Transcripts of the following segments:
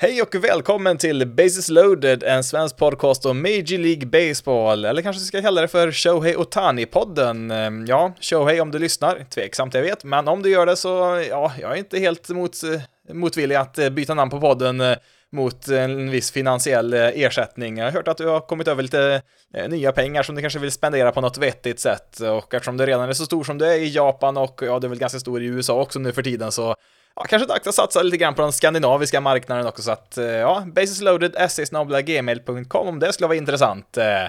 Hej och välkommen till Bases loaded, en svensk podcast om Major League Baseball, eller kanske vi ska kalla det för Shohei Otani-podden. Ehm, ja, Shohei om du lyssnar, tveksamt jag vet, men om du gör det så, ja, jag är inte helt mot, eh, motvillig att eh, byta namn på podden eh, mot en viss finansiell ersättning. Jag har hört att du har kommit över lite nya pengar som du kanske vill spendera på något vettigt sätt och eftersom du redan är så stor som du är i Japan och ja, du är väl ganska stor i USA också nu för tiden så ja, kanske dags att satsa lite grann på den skandinaviska marknaden också, så att eh, ja, basisloaded.se.gmail.com om det skulle vara intressant. Eh,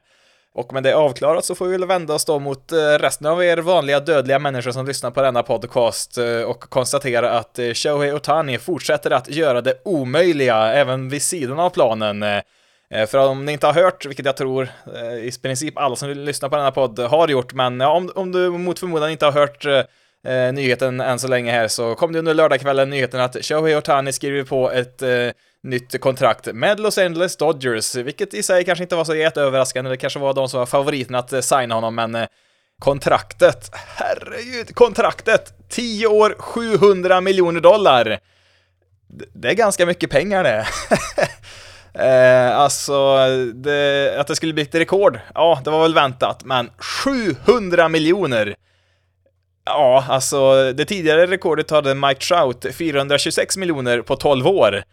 och med det avklarat så får vi väl vända oss då mot eh, resten av er vanliga dödliga människor som lyssnar på denna podcast och konstatera att Shohei Otani fortsätter att göra det omöjliga även vid sidan av planen. För om ni inte har hört, vilket jag tror i princip alla som lyssnar på denna podd har gjort, men ja, om, om du mot förmodan inte har hört eh, nyheten än så länge här så kom det under lördagskvällen nyheten att Shohei Ohtani skriver på ett eh, nytt kontrakt med Los Angeles Dodgers, vilket i sig kanske inte var så jätteöverraskande, det kanske var de som var favoriten att eh, signa honom, men eh, kontraktet, herregud, kontraktet, 10 år, 700 miljoner dollar. Det är ganska mycket pengar det. Eh, alltså, det, att det skulle bli ett rekord, ja, det var väl väntat, men 700 miljoner! Ja, alltså det tidigare rekordet hade Mike Trout 426 miljoner på 12 år.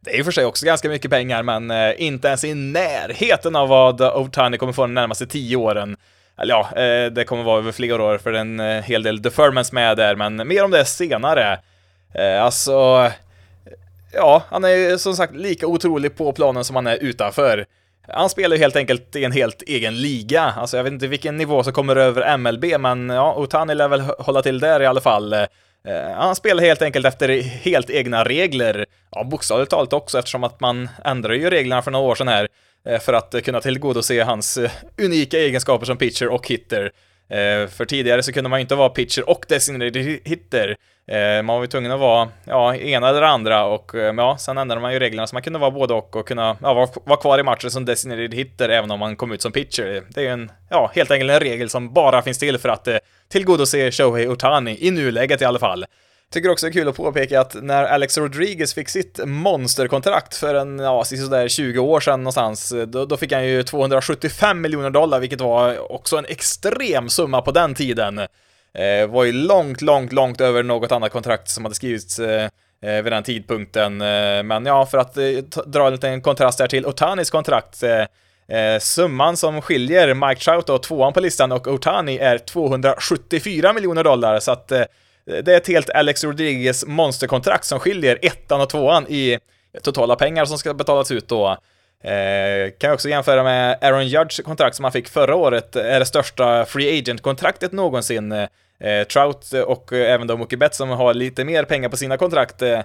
Det är ju för sig också ganska mycket pengar, men eh, inte ens i närheten av vad Otani kommer få de närmaste 10 åren. Eller ja, eh, det kommer vara över flera år för en eh, hel del deferments med där, men mer om det senare. Alltså, ja, han är ju som sagt lika otrolig på planen som han är utanför. Han spelar ju helt enkelt i en helt egen liga. Alltså jag vet inte vilken nivå som kommer över MLB, men ja, Otani lär väl hålla till där i alla fall. Eh, han spelar helt enkelt efter helt egna regler. Ja, bokstavligt talat också eftersom att man ändrade ju reglerna för några år sedan här eh, för att kunna tillgodose hans eh, unika egenskaper som pitcher och hitter. För tidigare så kunde man ju inte vara pitcher och designated hitter. Eh, man var ju tvungen att vara, ja, ena eller andra och eh, ja, sen ändrade man ju reglerna så man kunde vara både och och kunna, ja, vara, vara kvar i matchen som designated hitter även om man kom ut som pitcher. Det är ju en, ja, helt enkelt en regel som bara finns till för att eh, tillgodose Shohei Otani, i nuläget i alla fall. Tycker också det är kul att påpeka att när Alex Rodriguez fick sitt monsterkontrakt för en, ja, sådär 20 år sedan någonstans, eh, då, då, fick han ju 275 miljoner dollar, vilket var också en extrem summa på den tiden. Eh, var ju långt, långt, långt över något annat kontrakt som hade skrivits eh, eh vid den tidpunkten. Eh, men ja, för att eh, dra en liten kontrast där till Otanis kontrakt. Eh, eh, summan som skiljer Mike Trout och tvåan på listan och Otani är 274 miljoner dollar, så att eh, det är ett helt Alex Rodriguez monsterkontrakt som skiljer ettan och tvåan i totala pengar som ska betalas ut då. Eh, kan jag också jämföra med Aaron Judges kontrakt som han fick förra året, eh, är det största free agent-kontraktet någonsin. Eh, eh Trout och eh, även då Mookie Betts som har lite mer pengar på sina kontrakt eh,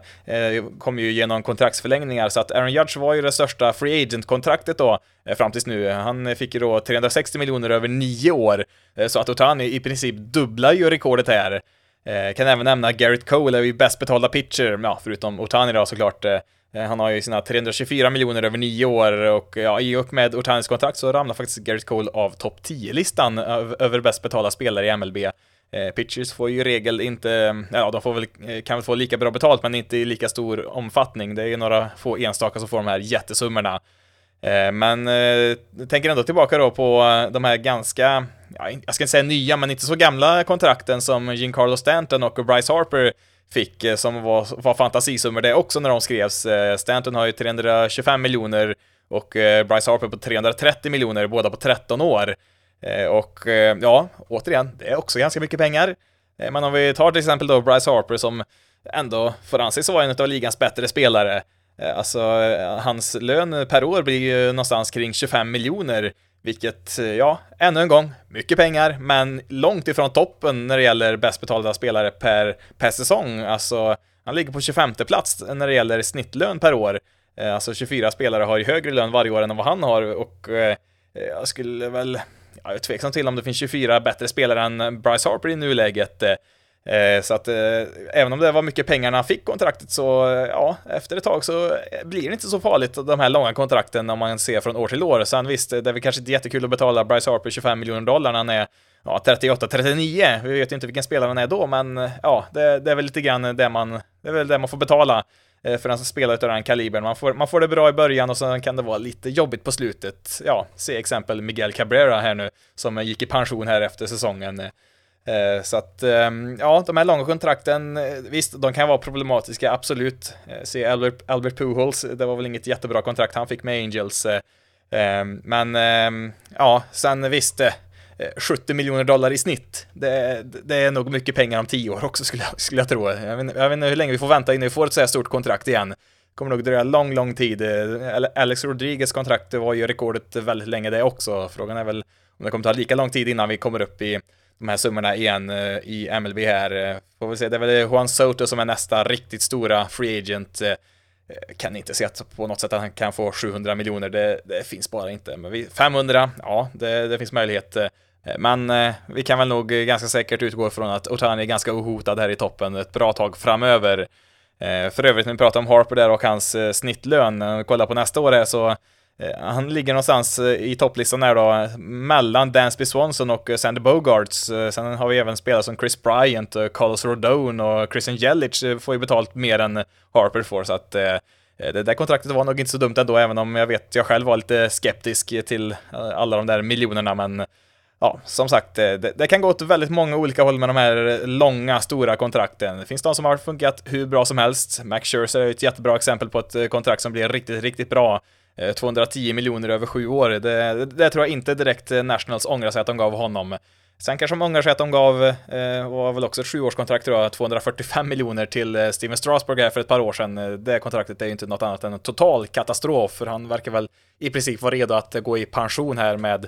kommer ju genom kontraktsförlängningar, så att Aaron Judge var ju det största free agent-kontraktet då eh, fram tills nu. Han fick ju då 360 miljoner över nio år, eh, så att Otani i princip dubblar ju rekordet här. Eh, kan även nämna Garrett Cole är ju bäst betalda pitcher, ja, förutom Otani då såklart. Eh, han har ju sina 324 miljoner över nio år och ja, i och med Otanis kontrakt så ramlar faktiskt Garrett Cole av topp 10-listan över bäst betalda spelare i MLB. Eh, pitchers får ju i regel inte, eh, ja de får väl, kan väl få lika bra betalt men inte i lika stor omfattning. Det är ju några få enstaka som får de här jättesummorna. Men tänker ändå tillbaka då på de här ganska, ja, jag ska inte säga nya, men inte så gamla kontrakten som Giancarlo Stanton och Bryce Harper fick, eh, som var, var fantasisummor det också när de skrevs. Eh, Stanton har ju 325 miljoner och eh, Bryce Harper på 330 miljoner, båda på 13 år. Och ja, återigen, det är också ganska mycket pengar. Men om vi tar till exempel då Bryce Harper som ändå får anses vara en av ligans bättre spelare. Alltså, hans lön per år blir ju någonstans kring 25 miljoner vilket, eh, ja, ännu en gång, mycket pengar, men långt ifrån toppen när det gäller bäst betalda spelare per, per säsong. Alltså, han ligger på 25 plats när det gäller snittlön per år. Eh, alltså 24 spelare har ju högre lön varje år än vad han har och eh, eh jag skulle väl, jag är tveksam till om det finns 24 bättre spelare än Bryce Harper i nuläget. Eh, så att eh, även om det var mycket pengar när han fick kontraktet så, eh, ja, efter ett tag så blir det inte så farligt de här långa kontrakten om man ser från år till år. Sen visst, det är väl kanske inte jättekul att betala Bryce Harper 25 miljoner dollar när han är ja, 38-39. Vi vet ju inte vilken spelare han är då, men ja, det, det, är väl lite grann det man, det är väl det man får betala. för en spelare av den kalibern. Man får, man får det bra i början och sen kan det vara lite jobbigt på slutet. Ja, se exempel Miguel Cabrera här nu, som gick i pension här efter säsongen. Eh, så att, ehm, ja, de här långa kontrakten, eh, visst, de kan vara problematiska, absolut. Eh, se Albert, Albert Pujols, det var väl inget jättebra kontrakt han fick med Angels. Ehm, men, ehm, ja, sen visst, 70 miljoner dollar i snitt. Det, det, är nog mycket pengar om 10 år också skulle jag, skulle jag tro. Jag vet, jag vet inte hur länge vi får vänta innan vi får ett så här stort kontrakt igen. Det kommer nog dröja lång, lång tid. Alex Rodriguez kontrakt var ju rekordet väldigt länge det också. Frågan är väl om det kommer ta lika lång tid innan vi kommer upp i de här summorna igen eh, i MLB här. Eh, får vi se, det är väl Juan Soto som är nästa riktigt stora free agent. Eh, kan inte se att på något sätt att han kan få 700 miljoner, det, det finns bara inte. Men 500, ja, det, det finns möjlighet. Men vi kan väl nog ganska säkert utgå från att Otani är ganska ohotad här i toppen ett bra tag framöver. För övrigt, när vi pratar om Harper där och hans snittlön, kolla på nästa år här så Eh, han ligger någonstans eh, i topplistan här då, mellan Dansby Swanson och eh, Sandy Bogarts. Sen har vi även spelare som Chris Bryant, Carlos Rodon och Christian Jelic får ju betalt mer än Harper får, så att det där kontraktet var nog inte så dumt ändå, även om jag vet jag själv var lite skeptisk till alla de där miljonerna, men ja, som sagt, det, det, kan gå åt väldigt många olika håll med de här långa, stora kontrakten. Det finns de som har funkat hur bra som helst. Max Scherzer är ett jättebra exempel på ett kontrakt som blir riktigt, riktigt bra. Eh, 210 miljoner över sju år, det, det, tror jag inte direkt Nationals ångrar sig att de gav honom. Sen kanske de ångrar sig att de gav, eh, var väl också ett sjuårskontrakt tror jag, 245 miljoner till eh, Steven Strasburg här för ett par år sedan. Eh, det kontraktet är ju inte något annat än en total katastrof, för han verkar väl i princip vara redo att gå i pension här med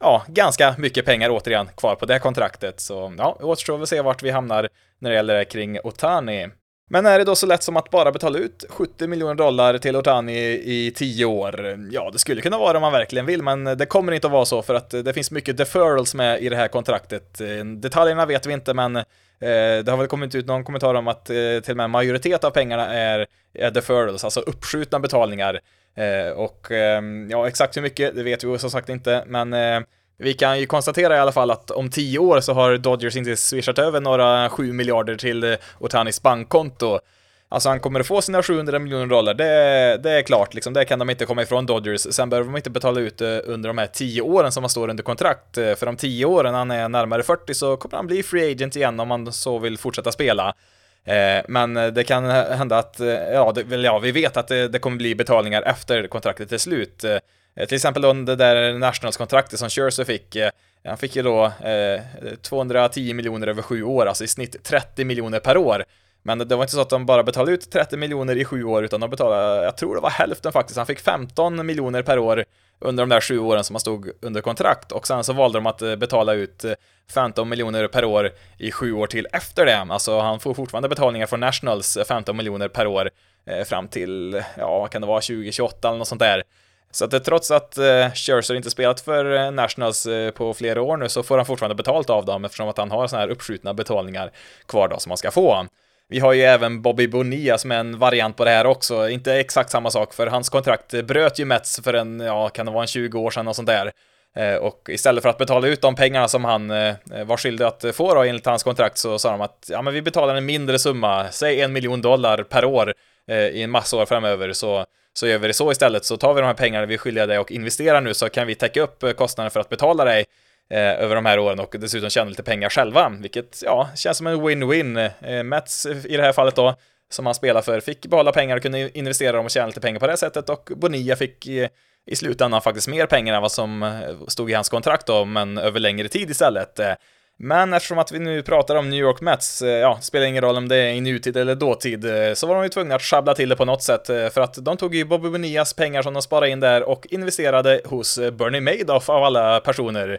ja, ganska mycket pengar återigen kvar på det kontraktet. Så ja, återstår väl se vart vi hamnar när det gäller kring Otani. Men är det då så lätt som att bara betala ut 70 miljoner dollar till Otani i 10 år? Ja, det skulle kunna vara om man verkligen vill, men det kommer inte att vara så för att det finns mycket deferrals med i det här kontraktet. Eh, detaljerna vet vi inte, men eh, det har väl kommit ut någon kommentar om att eh, till och med majoritet av pengarna är, deferrals, alltså uppskjutna betalningar. Och ehm, ja, exakt hur mycket, det vet vi som sagt inte, men vi kan ju konstatera i alla fall att om tio år så har Dodgers inte swishat över några 7 miljarder till eh, Otanis bankkonto. Alltså han kommer att få sina 700 miljoner dollar, det, det är klart, liksom, det kan de inte komma ifrån Dodgers. Sen behöver de inte betala ut eh, under de här 10 åren som han står under kontrakt. Eh, för om 10 åren, han är närmare 40, så kommer han bli free agent igen om han så vill fortsätta spela. Men det kan hända att, ja, det, ja vi vet att det, det kommer bli betalningar efter kontraktet är slut. Eh, till exempel då det där Nationals-kontraktet som Scherzer fick, eh, han fick ju då eh, 210 miljoner över sju år, alltså i snitt 30 miljoner per år. Men det var inte så att de bara betalade ut 30 miljoner i sju år, utan de betalade, jag tror det var hälften faktiskt, han fick 15 miljoner per år under de där sju åren som han stod under kontrakt och sen så valde de att eh, betala ut 15 miljoner per år i sju år till efter det. Alltså han får fortfarande betalningar från Nationals 15 miljoner per år fram till, ja, vad kan det vara, 2028 eller något sånt där. Så att eh, trots att eh, Scherzer inte spelat för eh, Nationals eh, på flera år nu så får han fortfarande betalt av dem eftersom att han har sådana här uppskjutna betalningar kvar då som han ska få. Vi har ju även Bobby Bonilla som är en variant på det här också, inte exakt samma sak för hans kontrakt bröt ju Mets för en, ja, kan det vara en 20 år sedan och sånt där. Och istället för att betala ut de pengarna som han var skyldig att få då enligt hans kontrakt så sa de att ja, men vi betalar en mindre summa, säg en miljon dollar per år i en massa år framöver så så gör vi det så istället, så tar vi de här pengarna vi är skyldiga dig och investerar nu så kan vi täcka upp eh, kostnaden för att betala dig eh, över de här åren och dessutom tjäna lite pengar själva, vilket ja, känns som en win-win. Eh, Mets eh, i det här fallet då, som han spelar för, fick behålla pengar och kunde investera dem och tjäna lite pengar på det sättet och Bonilla fick i, i slutändan faktiskt mer pengar än vad som stod i hans kontrakt då, men över längre tid istället. Men eftersom att vi nu pratar om New York Mets, eh, ja, spelar ingen roll om det är i nutid eller dåtid, eh, så var de ju tvungna att sjabbla till det på något sätt, eh, för att de tog ju Bobby Bonias pengar som de sparade in där och investerade hos Bernie Madoff av alla personer.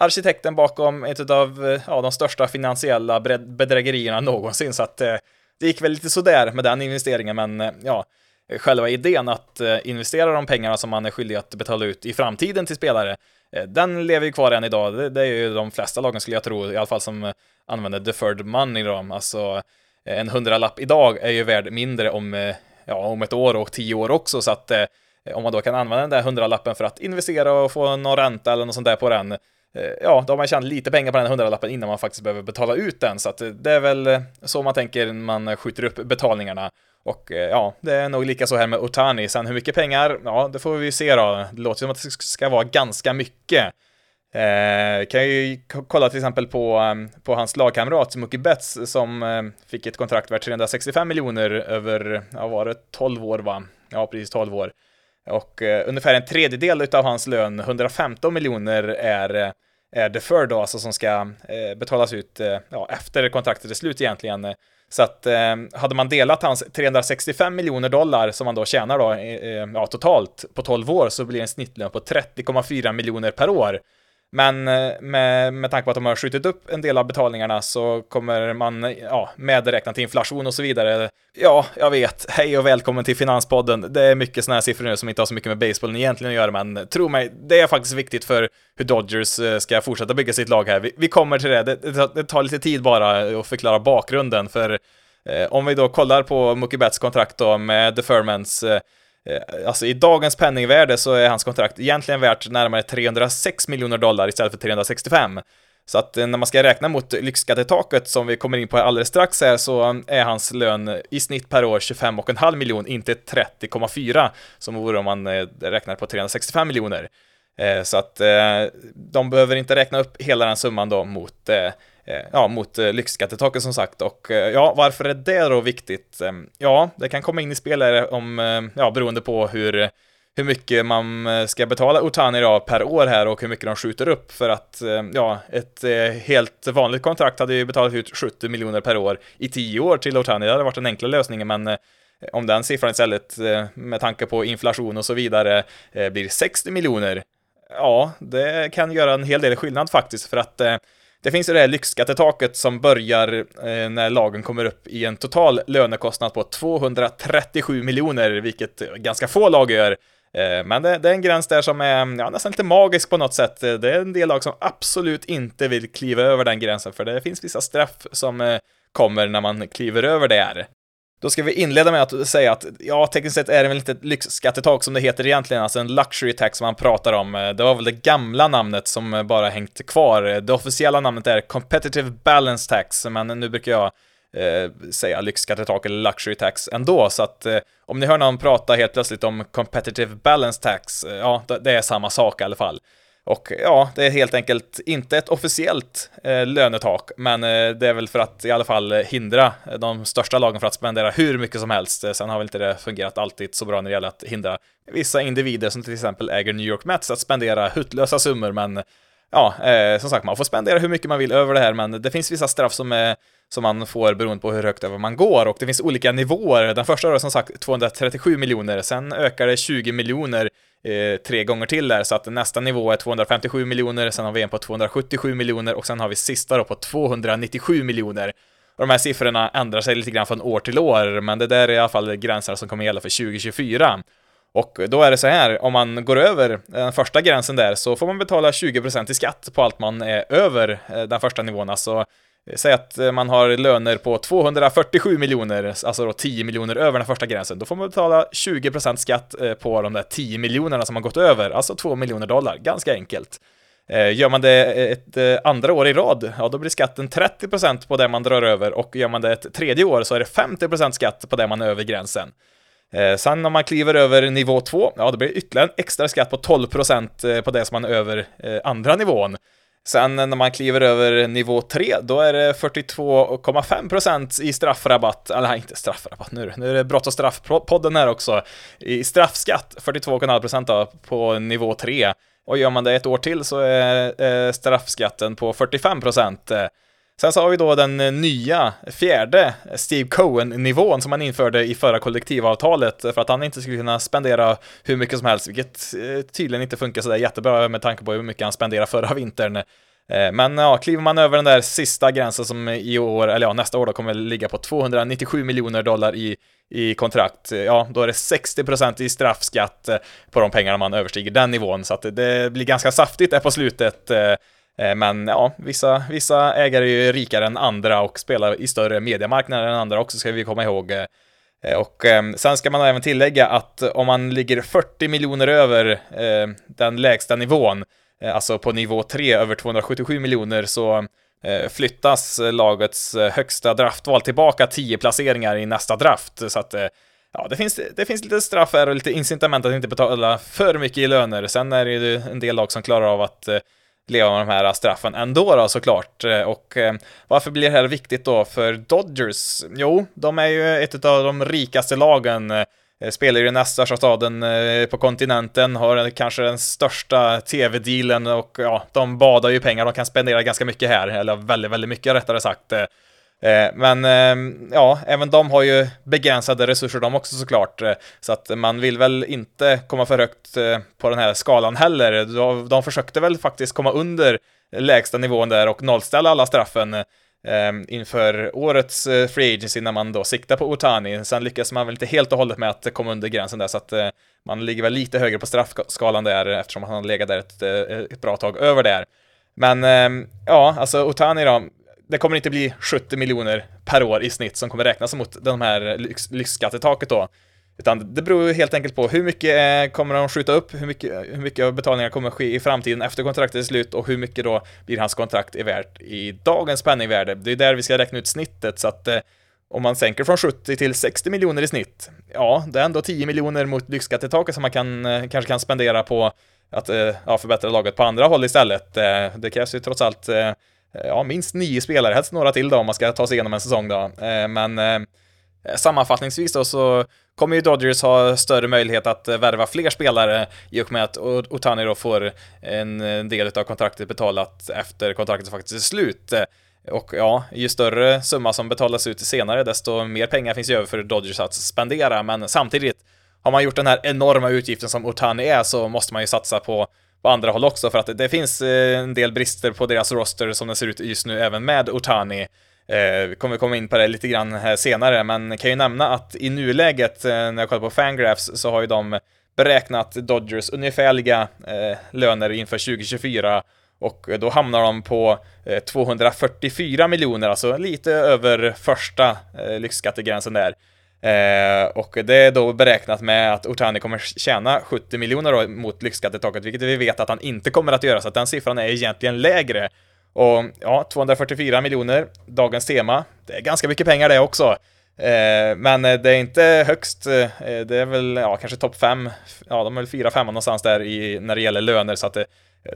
Arkitekten bakom ett av ja, de största finansiella bedrägerierna någonsin, så att det gick väl lite sådär med den investeringen, men ja, själva idén att eh, investera de pengarna som man är skyldig att betala ut i framtiden till spelare, eh, den lever ju kvar än idag, det, det är ju de flesta lagen skulle jag tro, i alla fall som använder deferred money då, alltså eh, en hundralapp idag är ju värd mindre om, ja, om ett år och tio år också, så att om man då kan använda den där hundralappen för att investera och få någon ränta eller något sånt där på den, ja, då har man tjänat lite pengar på den hundralappen innan man faktiskt behöver betala ut den, så att det är väl så man tänker när man skjuter upp betalningarna. Och eh, ja, det är nog lika så här med Otani. Sen hur mycket pengar, ja, det får vi ju se då. Det låter som att det ska vara ganska mycket. Eh, kan ju kolla till exempel på, eh, på hans lagkamrat Mookie Betts som eh, fick ett kontrakt värt 365 miljoner över, ja var det 12 år va? Ja, precis 12 år. Och eh, ungefär en tredjedel av hans lön, 115 miljoner, är, eh, är deferred då, alltså som ska eh, betalas ut eh, ja, efter kontraktet är slut egentligen. Så att eh, hade man delat hans 365 miljoner dollar som han då tjänar då, eh, eh, ja, totalt på 12 år så blir en snittlön på 30,4 miljoner per år. Men eh, med, med tanke på att de har skjutit upp en del av betalningarna så kommer man, ja, medräknat till inflation och så vidare. Ja, jag vet. Hej och välkommen till Finanspodden. Det är mycket sådana här siffror nu som inte har så mycket med basebollen egentligen att göra, men tro mig, det är faktiskt viktigt för hur Dodgers eh, ska fortsätta bygga sitt lag här. Vi, vi kommer till det. det. det. tar lite tid bara att förklara bakgrunden, för eh, om vi då kollar på Mookie Betts kontrakt då med Deferments Eh, Eh, alltså i dagens penningvärde så är hans kontrakt egentligen värt närmare 306 miljoner dollar istället för 365. Så att eh, när man ska räkna mot lyxskattetaket som vi kommer in på alldeles strax här så eh, är hans lön i snitt per år 25,5 miljoner, inte 30,4 som vore om man räknar på 365 miljoner. Så att de behöver inte räkna upp hela den summan då mot Eh, ja, mot eh, lyxskattetaket som sagt. Och eh, ja, varför är det då viktigt? Ehm, ja, det kan komma in i spel om, ja, beroende på hur, hur mycket man ska betala Otani idag per år här och hur mycket de skjuter upp för att, ja, ett helt vanligt kontrakt hade ju betalat ut 70 miljoner per år i 10 år till Otani. Det hade varit den enkla lösningen, men om den siffran istället, med tanke på inflation och så vidare, blir 60 miljoner, ja, det kan göra en hel del skillnad faktiskt, för att det finns ju det här lyxskattetaket som börjar eh, när lagen kommer upp i en total lönekostnad på 237 miljoner, vilket ganska få lag gör. Eh, men det, det, är en gräns där som är ja, nästan lite magisk på något sätt. Det är en del lag som absolut inte vill kliva över den gränsen, för det finns vissa straff som eh, kommer när man kliver över det här. Då ska vi inleda med att säga att, ja, tekniskt sett är det väl inte ett lyxskattetak som det heter egentligen, alltså en luxury tax som man pratar om. Det var väl det gamla namnet som bara hängt kvar. Det officiella namnet är competitive balance tax, men nu brukar jag eh, säga lyxskattetak eller luxury tax ändå, så att eh, om ni hör någon prata helt plötsligt om competitive balance tax, eh, ja, det är samma sak i alla fall. Och ja, det är helt enkelt inte ett officiellt eh, lönetak, men eh, det är väl för att i alla fall hindra de största lagen för att spendera hur mycket som helst. Eh, sen har väl inte det fungerat alltid så bra när det gäller att hindra vissa individer som till exempel äger New York Mets att spendera hutlösa summor, men ja, eh, som sagt, man får spendera hur mycket man vill över det här, men det finns vissa straff som, är, som man får beroende på hur högt över man går och det finns olika nivåer. Den första var som sagt 237 miljoner, sen ökar det 20 miljoner eh, tre gånger till där, så att nästa nivå är 257 miljoner, sen har vi en på 277 miljoner och sen har vi sista då på 297 miljoner. Och de här siffrorna ändrar sig lite grann från år till år, men det där är i alla fall gränser som kommer gälla för 2024. Och då är det så här, om man går över den första gränsen där så får man betala 20% i skatt på allt man är över eh, den första nivån, alltså Eh, säg att eh, man har löner på 247 miljoner, alltså då 10 miljoner över den första gränsen. Då får man betala 20% skatt eh, på de där 10 miljonerna som har gått över, alltså 2 miljoner dollar. Ganska enkelt. Gör man det ett andra år i rad, ja då blir skatten 30% på det man drar över och gör man det ett tredje år så är det 50% skatt på det man är över gränsen. Sen om man kliver över nivå 2, ja då blir det ytterligare en extra skatt på 12% på det som man är över andra nivån. Sen när man kliver över nivå 3, då är det 42,5% i straffrabatt, eller inte straffrabatt nu, nu är det brott och straffpodden här också, i straffskatt 42,5% då på nivå 3. Och gör man det ett år till så är straffskatten på 45%. Sen så har vi då den eh, nya fjärde Steve Cohen-nivån som han införde i förra kollektivavtalet eh, för att han inte skulle kunna spendera hur mycket som helst, vilket eh, tydligen inte funkar sådär jättebra med tanke på hur mycket han spenderade förra vintern. Men ja, kliver man över den där sista gränsen som i år, eller ja, nästa år då kommer ligga på 297 miljoner dollar i, i kontrakt, ja, då är det 60% i straffskatt på de pengarna man överstiger den nivån, så att det blir ganska saftigt där på slutet. Eh, men ja, vissa, vissa ägare är ju rikare än andra och spelar i större mediemarknader än andra också, ska vi komma ihåg. Eh, och eh, sen ska man även tillägga att om man ligger 40 miljoner över eh, den lägsta nivån, alltså på nivå 3 över 277 miljoner, så flyttas lagets högsta draftval tillbaka 10 placeringar i nästa draft. Så att ja, det finns, det finns lite straff här och lite incitament att inte betala för mycket i löner. Sen är det ju en del lag som klarar av att leva med de här straffen ändå då såklart. Eh, och eh, varför blir det här viktigt då för Dodgers? Jo, de är ju ett av de rikaste lagen eh, spelar i den näst största staden på kontinenten, har kanske den största tv-dealen och ja, de badar ju pengar, de kan spendera ganska mycket här, eller väldigt, väldigt mycket rättare sagt. Eh, men eh, ja, även de har ju begränsade resurser de också såklart, eh, så att man vill väl inte komma för högt på den här skalan heller. De försökte väl faktiskt komma under lägsta nivån där och nollställa alla straffen inför årets Free Agency när man då siktar på Otani. Sen lyckas man väl inte helt och hållet med att komma under gränsen där, så att man ligger väl lite högre på straffskalan där eftersom han har legat där ett, ett bra tag över där. Men ja, alltså Otani då, det kommer inte bli 70 miljoner per år i snitt som kommer räknas mot de här lyx lyxskattetaket då. Utan det beror helt enkelt på hur mycket eh, kommer de skjuta upp, hur mycket, hur mycket betalningar kommer ske i framtiden efter kontraktet är slut och hur mycket då blir hans kontrakt är värt i dagens penningvärde. Det är där vi ska räkna ut snittet så att eh, om man sänker från 70 till 60 miljoner i snitt, ja, det är ändå 10 miljoner mot lyxskattetaket som man kan, eh, kanske kan spendera på att eh, ja, förbättra laget på andra håll istället. Eh, det krävs ju trots allt Eh, ja, minst nio spelare, helst några till då om man ska ta sig igenom en säsong då. Eh, men eh, sammanfattningsvis då så kommer ju Dodgers ha större möjlighet att värva fler spelare i och med att Otani då får en del av kontraktet betalat efter kontraktet faktiskt är slut. Och ja, ju större summa som betalas ut senare, desto mer pengar finns ju över för Dodgers att spendera, men samtidigt har man gjort den här enorma utgiften som Otani är så måste man ju satsa på på andra håll också för att det finns eh, en del brister på deras roster som det ser ut just nu även med Otani. Eh, vi kommer komma in på det lite grann här senare, men kan ju nämna att i nuläget, eh, när jag kollar på Fangraphs, så har ju de beräknat Dodgers ungefärliga eh, löner inför 2024 och då hamnar de på eh, 244 miljoner, alltså lite över första lyxskattegränsen där. Eh, och det är då beräknat med att Otani kommer tjäna 70 miljoner då mot lyxskattetaket, vilket vi vet att han inte kommer att göra, så att den siffran är egentligen lägre. Och ja, 244 miljoner, dagens tema. Det är ganska mycket pengar det också. Eh, men det är inte högst, eh, det är väl ja, kanske topp 5, ja de är väl 4-5 någonstans där i, när det gäller löner så att eh,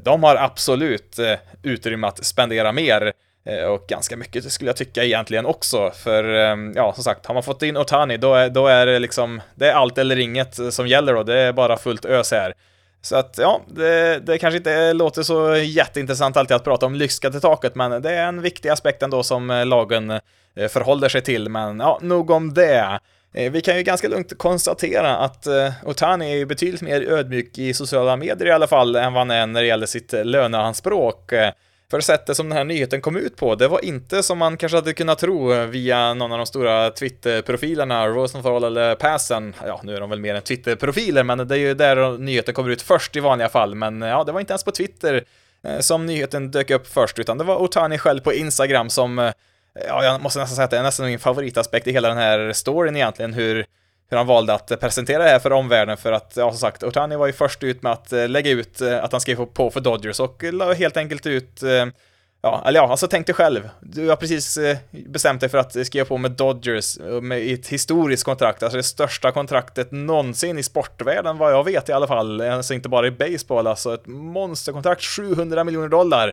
de har absolut eh, utrymme att spendera mer eh, Eh, och ganska mycket skulle jag tycka egentligen också för ehm, ja som sagt har man fått in Otani då är, då är det liksom det är allt eller inget eh, som gäller då det är bara fullt ös här. Så att ja, det, det kanske inte låter så jätteintressant alltid att prata om lyxskattetaket, men det är en viktig aspekt ändå som eh, lagen förhåller sig till. Men ja, nog om det. Vi kan ju ganska lugnt konstatera att Otani är betydligt mer ödmjuk i sociala medier i alla fall än vad han är när det gäller sitt löneanspråk. För sättet som den här nyheten kom ut på, det var inte som man kanske hade kunnat tro via någon av de stora Twitter-profilerna, Rosenthal eller Passen. Ja, nu är de väl mer än Twitter-profiler, men det är ju där nyheten kommer ut först i vanliga fall. Men ja, det var inte ens på Twitter eh, som nyheten dök upp först, utan det var Otani själv på Instagram som, eh, ja, jag måste nästan säga att det är nästan min favoritaspekt i hela den här storyn egentligen, hur hur han valde att presentera det här för omvärlden för att, ja som sagt, Otani var ju först ut med att eh, lägga ut eh, att han skrev på för Dodgers och la helt enkelt ut eh, Ja, eller ja, alltså tänk dig själv. Du har precis bestämt dig för att skriva på med Dodgers med ett historiskt kontrakt, alltså det största kontraktet någonsin i sportvärlden vad jag vet i alla fall, alltså inte bara i baseball, alltså ett monsterkontrakt, 700 miljoner dollar.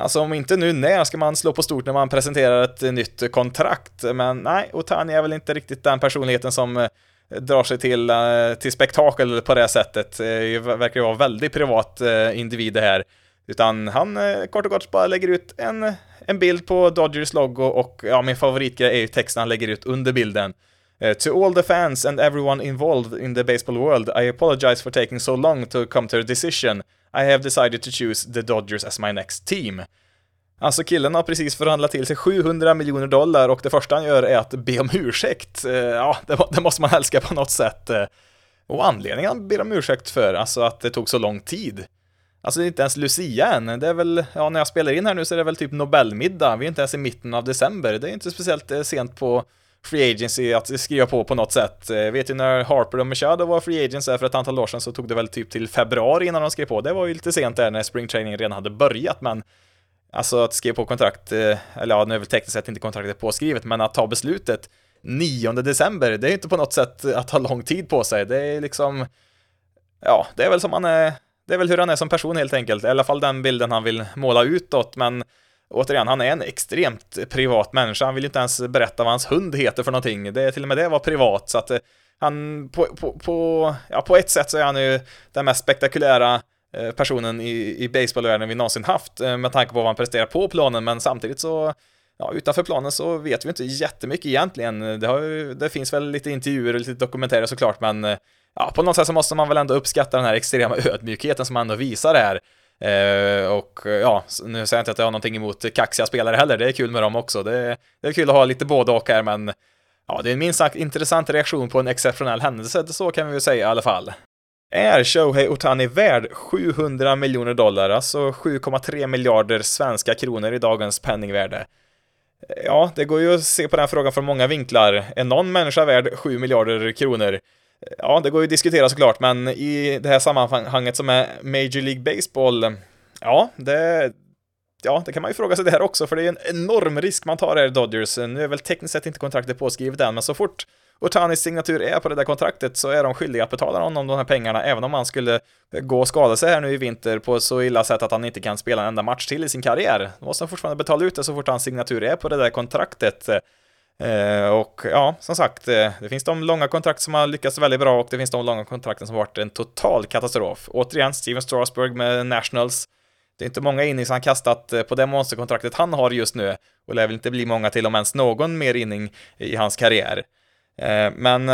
Alltså om inte nu, när ska man slå på stort när man presenterar ett nytt kontrakt? Men nej, Otani är väl inte riktigt den personligheten som eh, drar sig till, eh, till spektakel på det sättet. Eh, det verkar ju vara väldigt privat individ det här. Utan han kort och gott bara lägger ut en, en bild på Dodgers logo och ja, min favoritgrej är ju texten han lägger ut under bilden. To all the fans and everyone involved in the baseball world, I apologize for taking so long to come to a decision. I have decided to choose the Dodgers as my next team. Alltså killen har precis förhandlat till sig 700 miljoner dollar och det första han gör är att be om ursäkt. Eh, ja, det, måste man älska på något sätt. Eh, och anledningen han ber om ursäkt för, alltså att det tog så lång tid. Alltså det är inte ens Lucia än, det är väl, ja när jag spelar in här nu så är det väl typ Nobelmiddag, vi är inte ens i mitten av december, det är inte speciellt eh, sent på free agency att skriva på på något sätt. Jag vet ju när Harper och Machado var free agents för ett antal år sedan så tog det väl typ till februari innan de skrev på. Det var ju lite sent där när springtraining redan hade börjat, men alltså att skriva på kontrakt, eh, eller ja, nu är väl tekniskt sett inte kontraktet påskrivet, men att ta beslutet 9 december, det är ju inte på något sätt att ha lång tid på sig. Det är liksom, ja, det är väl som han är, det är väl hur han är som person helt enkelt. I alla fall den bilden han vill måla utåt, men återigen, han är en extremt privat människa. Han vill ju inte ens berätta vad hans hund heter för någonting. Det är till och med det var privat, så att eh, han på, på, på, ja, på ett sätt så är han ju den mest spektakulära eh, personen i, i baseballvärlden vi någonsin haft eh, med tanke på vad han presterar på planen, men samtidigt så ja, utanför planen så vet vi inte jättemycket egentligen. Det, har, det finns väl lite intervjuer och lite dokumentärer såklart, men ja, på något sätt så måste man väl ändå uppskatta den här extrema ödmjukheten som han ändå visar här. Eh, och ja, nu säger jag inte att jag har någonting emot kaxiga spelare heller, det är kul med dem också. Det, det är kul att ha lite både och här, men ja, det är en minst sagt intressant reaktion på en exceptionell händelse, så kan vi väl säga i alla fall. Är Shohei Otani värd 700 miljoner dollar, alltså 7,3 miljarder svenska kronor i dagens penningvärde? Ja, det går ju att se på den frågan från många vinklar. Är någon människa värd 7 miljarder kronor? Ja, det går ju att diskutera såklart, men i det här sammanhanget som är Major League Baseball, ja, det, ja, det kan man ju fråga sig det här också, för det är en enorm risk man tar här i Dodgers. Nu är väl tekniskt sett inte kontraktet påskrivet än, men så fort Otanis signatur är på det där kontraktet så är de skyldiga att betala honom de här pengarna, även om han skulle gå och skada sig här nu i vinter på så illa sätt att han inte kan spela en enda match till i sin karriär. Då måste han fortfarande betala ut det så fort hans signatur är på det där kontraktet. Eh, och ja, som sagt, eh, det finns de långa kontrakt som har lyckats väldigt bra och det finns de långa kontrakten som har varit en total katastrof. Återigen, Steven Strasburg med Nationals. Det är inte många innings han kastat eh, på det monsterkontraktet han har just nu och lär väl inte bli många till om ens någon mer inning i hans karriär. Men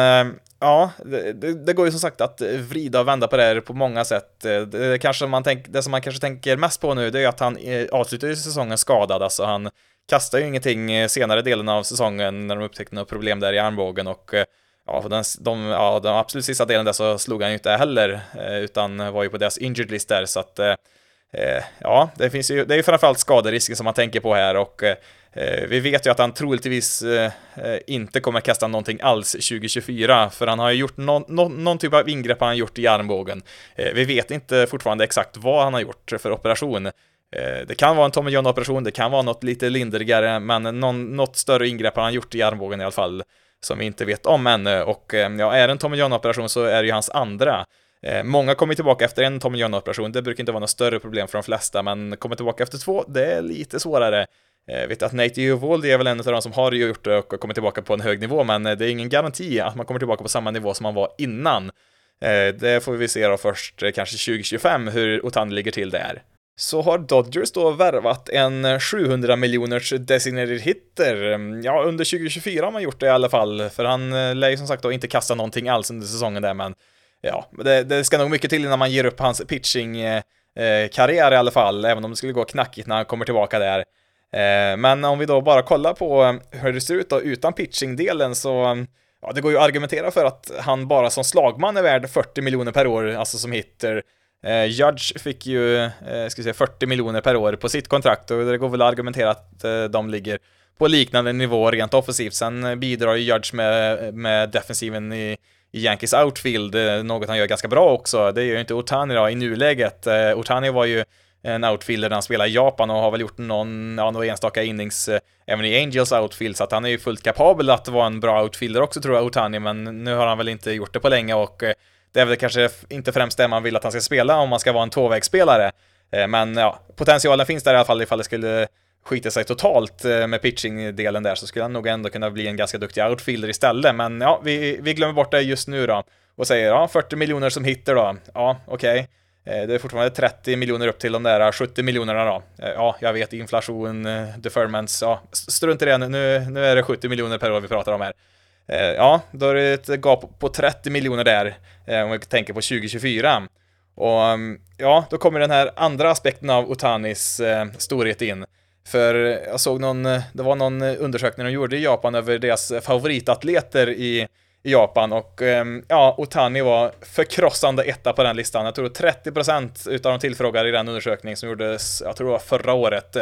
ja, det, det, går ju som sagt att vrida och vända på det här på många sätt. Det, kanske man tänk, det som man kanske tänker mest på nu, det är att han avslutar säsongen skadad, alltså han kastar ju ingenting eh, senare delen av säsongen när de upptäckte något problem där i armbågen och eh, ja, den, de, ja, den absolut sista delen där så slog han ju inte heller, eh, utan var ju på deras injured list där, så att ja, det finns ju, det är ju framförallt skaderisken som man tänker på här och vi vet ju att han troligtvis inte kommer kasta någonting alls 2024, för han har ju gjort någon, någon, någon typ av ingrepp han har gjort i armbågen. vi vet inte fortfarande exakt vad han har gjort för operation. Eh, det kan vara en Tommy John-operation, det kan vara något lite lindrigare, men någon, något större ingrepp har han gjort i armbågen i alla fall, som vi inte vet om ännu. Och eh, ja, är det en Tommy John-operation så är det ju hans andra. Eh, många kommer tillbaka efter en Tommy John-operation, det brukar inte vara något större problem för de flesta, men kommer tillbaka efter två, det är lite svårare. Jag vet att Nate Uvold är väl en av de som har gjort det och kommit tillbaka på en hög nivå, men det är ingen garanti att man kommer tillbaka på samma nivå som man var innan. Det får vi se då först kanske 2025 hur Otani ligger till där. Så har Dodgers då värvat en 700 miljoners designated hitter. Ja, under 2024 har man gjort det i alla fall, för han eh, lär ju som sagt då inte kasta någonting alls under säsongen där, men ja, det, det ska nog mycket till innan man ger upp hans pitching-karriär eh, eh, i alla fall, även om det skulle gå knackigt när han kommer tillbaka där. Men om vi då bara kollar på hur det ser ut då utan pitching-delen så Ja, det går ju att argumentera för att han bara som slagman är värd 40 miljoner per år, alltså som hitter. Eh, Judge fick ju, eh, ska säga 40 miljoner per år på sitt kontrakt och det går väl att argumentera att eh, de ligger på liknande nivå rent offensivt. Sen eh, bidrar ju Judge med, med defensiven i, i Yankees outfield, eh, något han gör ganska bra också. Det gör ju inte Otani då i nuläget. Eh, Otani var ju en outfielder när han spelar i Japan och har väl gjort någon, ja, några enstaka innings eh, även i Angels outfield, så att han är ju fullt kapabel att vara en bra outfielder också tror jag, Otani, men nu har han väl inte gjort det på länge och eh, det är väl kanske inte främst det man vill att han ska spela om man ska vara en tvåvägsspelare. Eh, men ja, potentialen finns där i alla fall ifall det skulle skita sig totalt eh, med pitching-delen där så skulle han nog ändå kunna bli en ganska duktig outfielder istället. Men ja, vi, vi glömmer bort det just nu då och säger ja, 40 miljoner som hitter då. Ja, okej. Okay. Det är fortfarande 30 miljoner upp till de där 70 miljonerna då. Ja, jag vet inflation, deferments, ja, strunt i det nu, nu är det 70 miljoner per år vi pratar om här. Eh, ja, då är det ett gap på 30 miljoner där, eh, om vi tänker på 2024. Och mm, ja, då kommer den här andra aspekten av Otanis eh, storhet in. För jag såg någon, det var någon undersökning de gjorde i Japan över deras favoritatleter i i Japan och mm, ja, Otani var förkrossande etta på den listan. Jag tror 30% utav de tillfrågade i den undersökning som gjordes, jag tror det var förra året,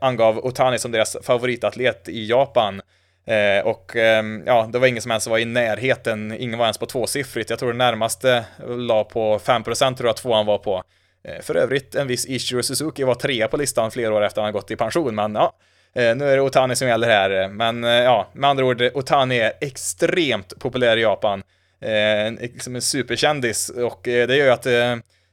angav Otani som deras favoritatlet i Japan. Eh, och eh, ja, det var ingen som ens var i närheten, ingen var ens på tvåsiffrigt. Jag tror det närmaste la på 5% tror jag tvåan var på. Eh, för övrigt, en viss Ichiro Suzuki var trea på listan flera år efter han gått i pension, men ja, eh, nu är det Otani som gäller här. Men eh, ja, med andra ord, Otani är extremt populär i Japan. Liksom en superkändis och det gör ju att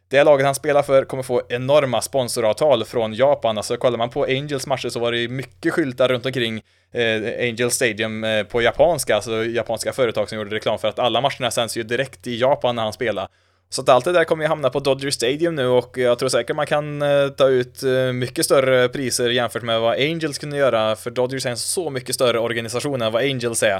det laget han spelar för kommer få enorma sponsoravtal från Japan. Alltså kollar man på Angels matcher så var det mycket skyltar runt omkring eh, Angel Stadium eh, på japanska, alltså japanska företag som gjorde reklam för att alla matcherna sänds ju direkt i Japan när han spelar. Så att allt det där kommer ju hamna på Dodger Stadium nu och jag tror säkert man kan eh, ta ut eh, mycket större priser jämfört med vad Angels kunde göra, för Dodgers är en så mycket större organisation än vad Angels är.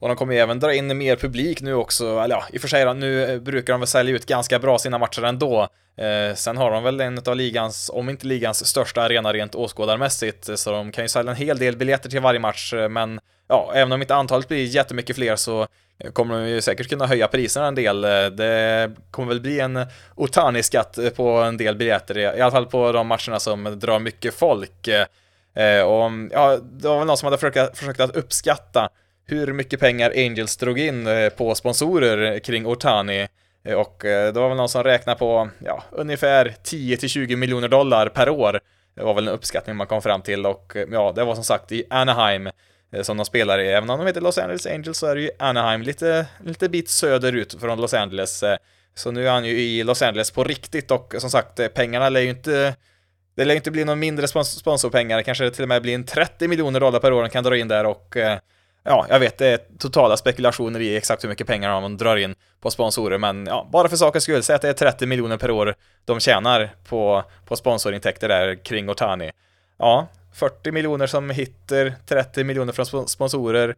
Och de kommer ju även dra in mer publik nu också, eller ja, i och för sig då, nu eh, brukar de väl sälja ut ganska bra sina matcher ändå. Eh, sen har de väl en av ligans, om inte ligans största arena rent åskådarmässigt, eh, så de kan ju sälja en hel del biljetter till varje match, eh, men ja, även om inte antalet blir jättemycket fler så kommer de ju säkert kunna höja priserna en del. Det kommer väl bli en Otani-skatt på en del biljetter, i alla fall på de matcherna som drar mycket folk. Och ja, det var väl någon som hade försökt, försökt att uppskatta hur mycket pengar Angels drog in eh, på sponsorer kring Otani. Eh, och eh, det var väl någon som räknade på, ja, ungefär 10-20 miljoner dollar per år. Det var väl en uppskattning man kom fram till och ja, det var som sagt i Anaheim som de spelar i. Även om de heter Los Angeles Angels så är det ju Anaheim, lite, lite bit söderut från Los Angeles. Så nu är han ju i Los Angeles på riktigt och som sagt, pengarna lär ju inte det lär inte bli någon mindre sponsorpengar, kanske till och med blir en 30 miljoner dollar per år de kan dra in där och ja, jag vet, det är totala spekulationer i exakt hur mycket pengar man drar in på sponsorer, men ja, bara för sakens skull, säg att det är 30 miljoner per år de tjänar på, på sponsorintäkter där kring Otani. Ja, 40 miljoner som hittar, 30 miljoner från sponsorer.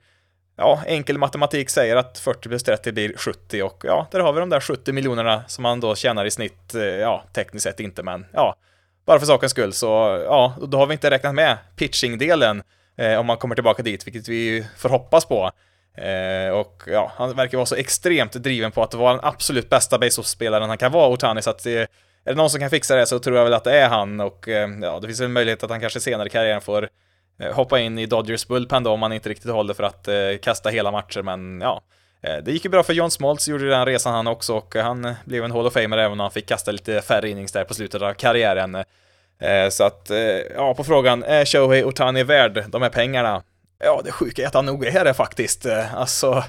Ja, enkel matematik säger att 40 plus 30 blir 70 och ja, där har vi de där 70 miljonerna som man då tjänar i snitt, eh, ja, tekniskt sett inte, men ja, bara för sakens skull så, ja, då har vi inte räknat med pitching-delen eh, om man kommer tillbaka dit, vilket vi får hoppas på. Eh, och ja, han verkar vara så extremt driven på att vara den absolut bästa baseballspelaren han kan vara, Otani, så att det, är det någon som kan fixa det så tror jag väl att det är han och eh, ja, det finns en möjlighet att han kanske senare i karriären får eh, hoppa in i Dodgers bullpen då om han inte riktigt håller för att eh, kasta hela matcher, men ja. Eh, det gick ju bra för John Smoltz, gjorde den resan han också och han blev en Hall of Famer även om han fick kasta lite färre innings där på slutet av karriären. Eh, så att, eh, ja, på frågan, är Shohei Otani värd de här pengarna? Ja, det sjuka är att han nog är det faktiskt. Eh, alltså,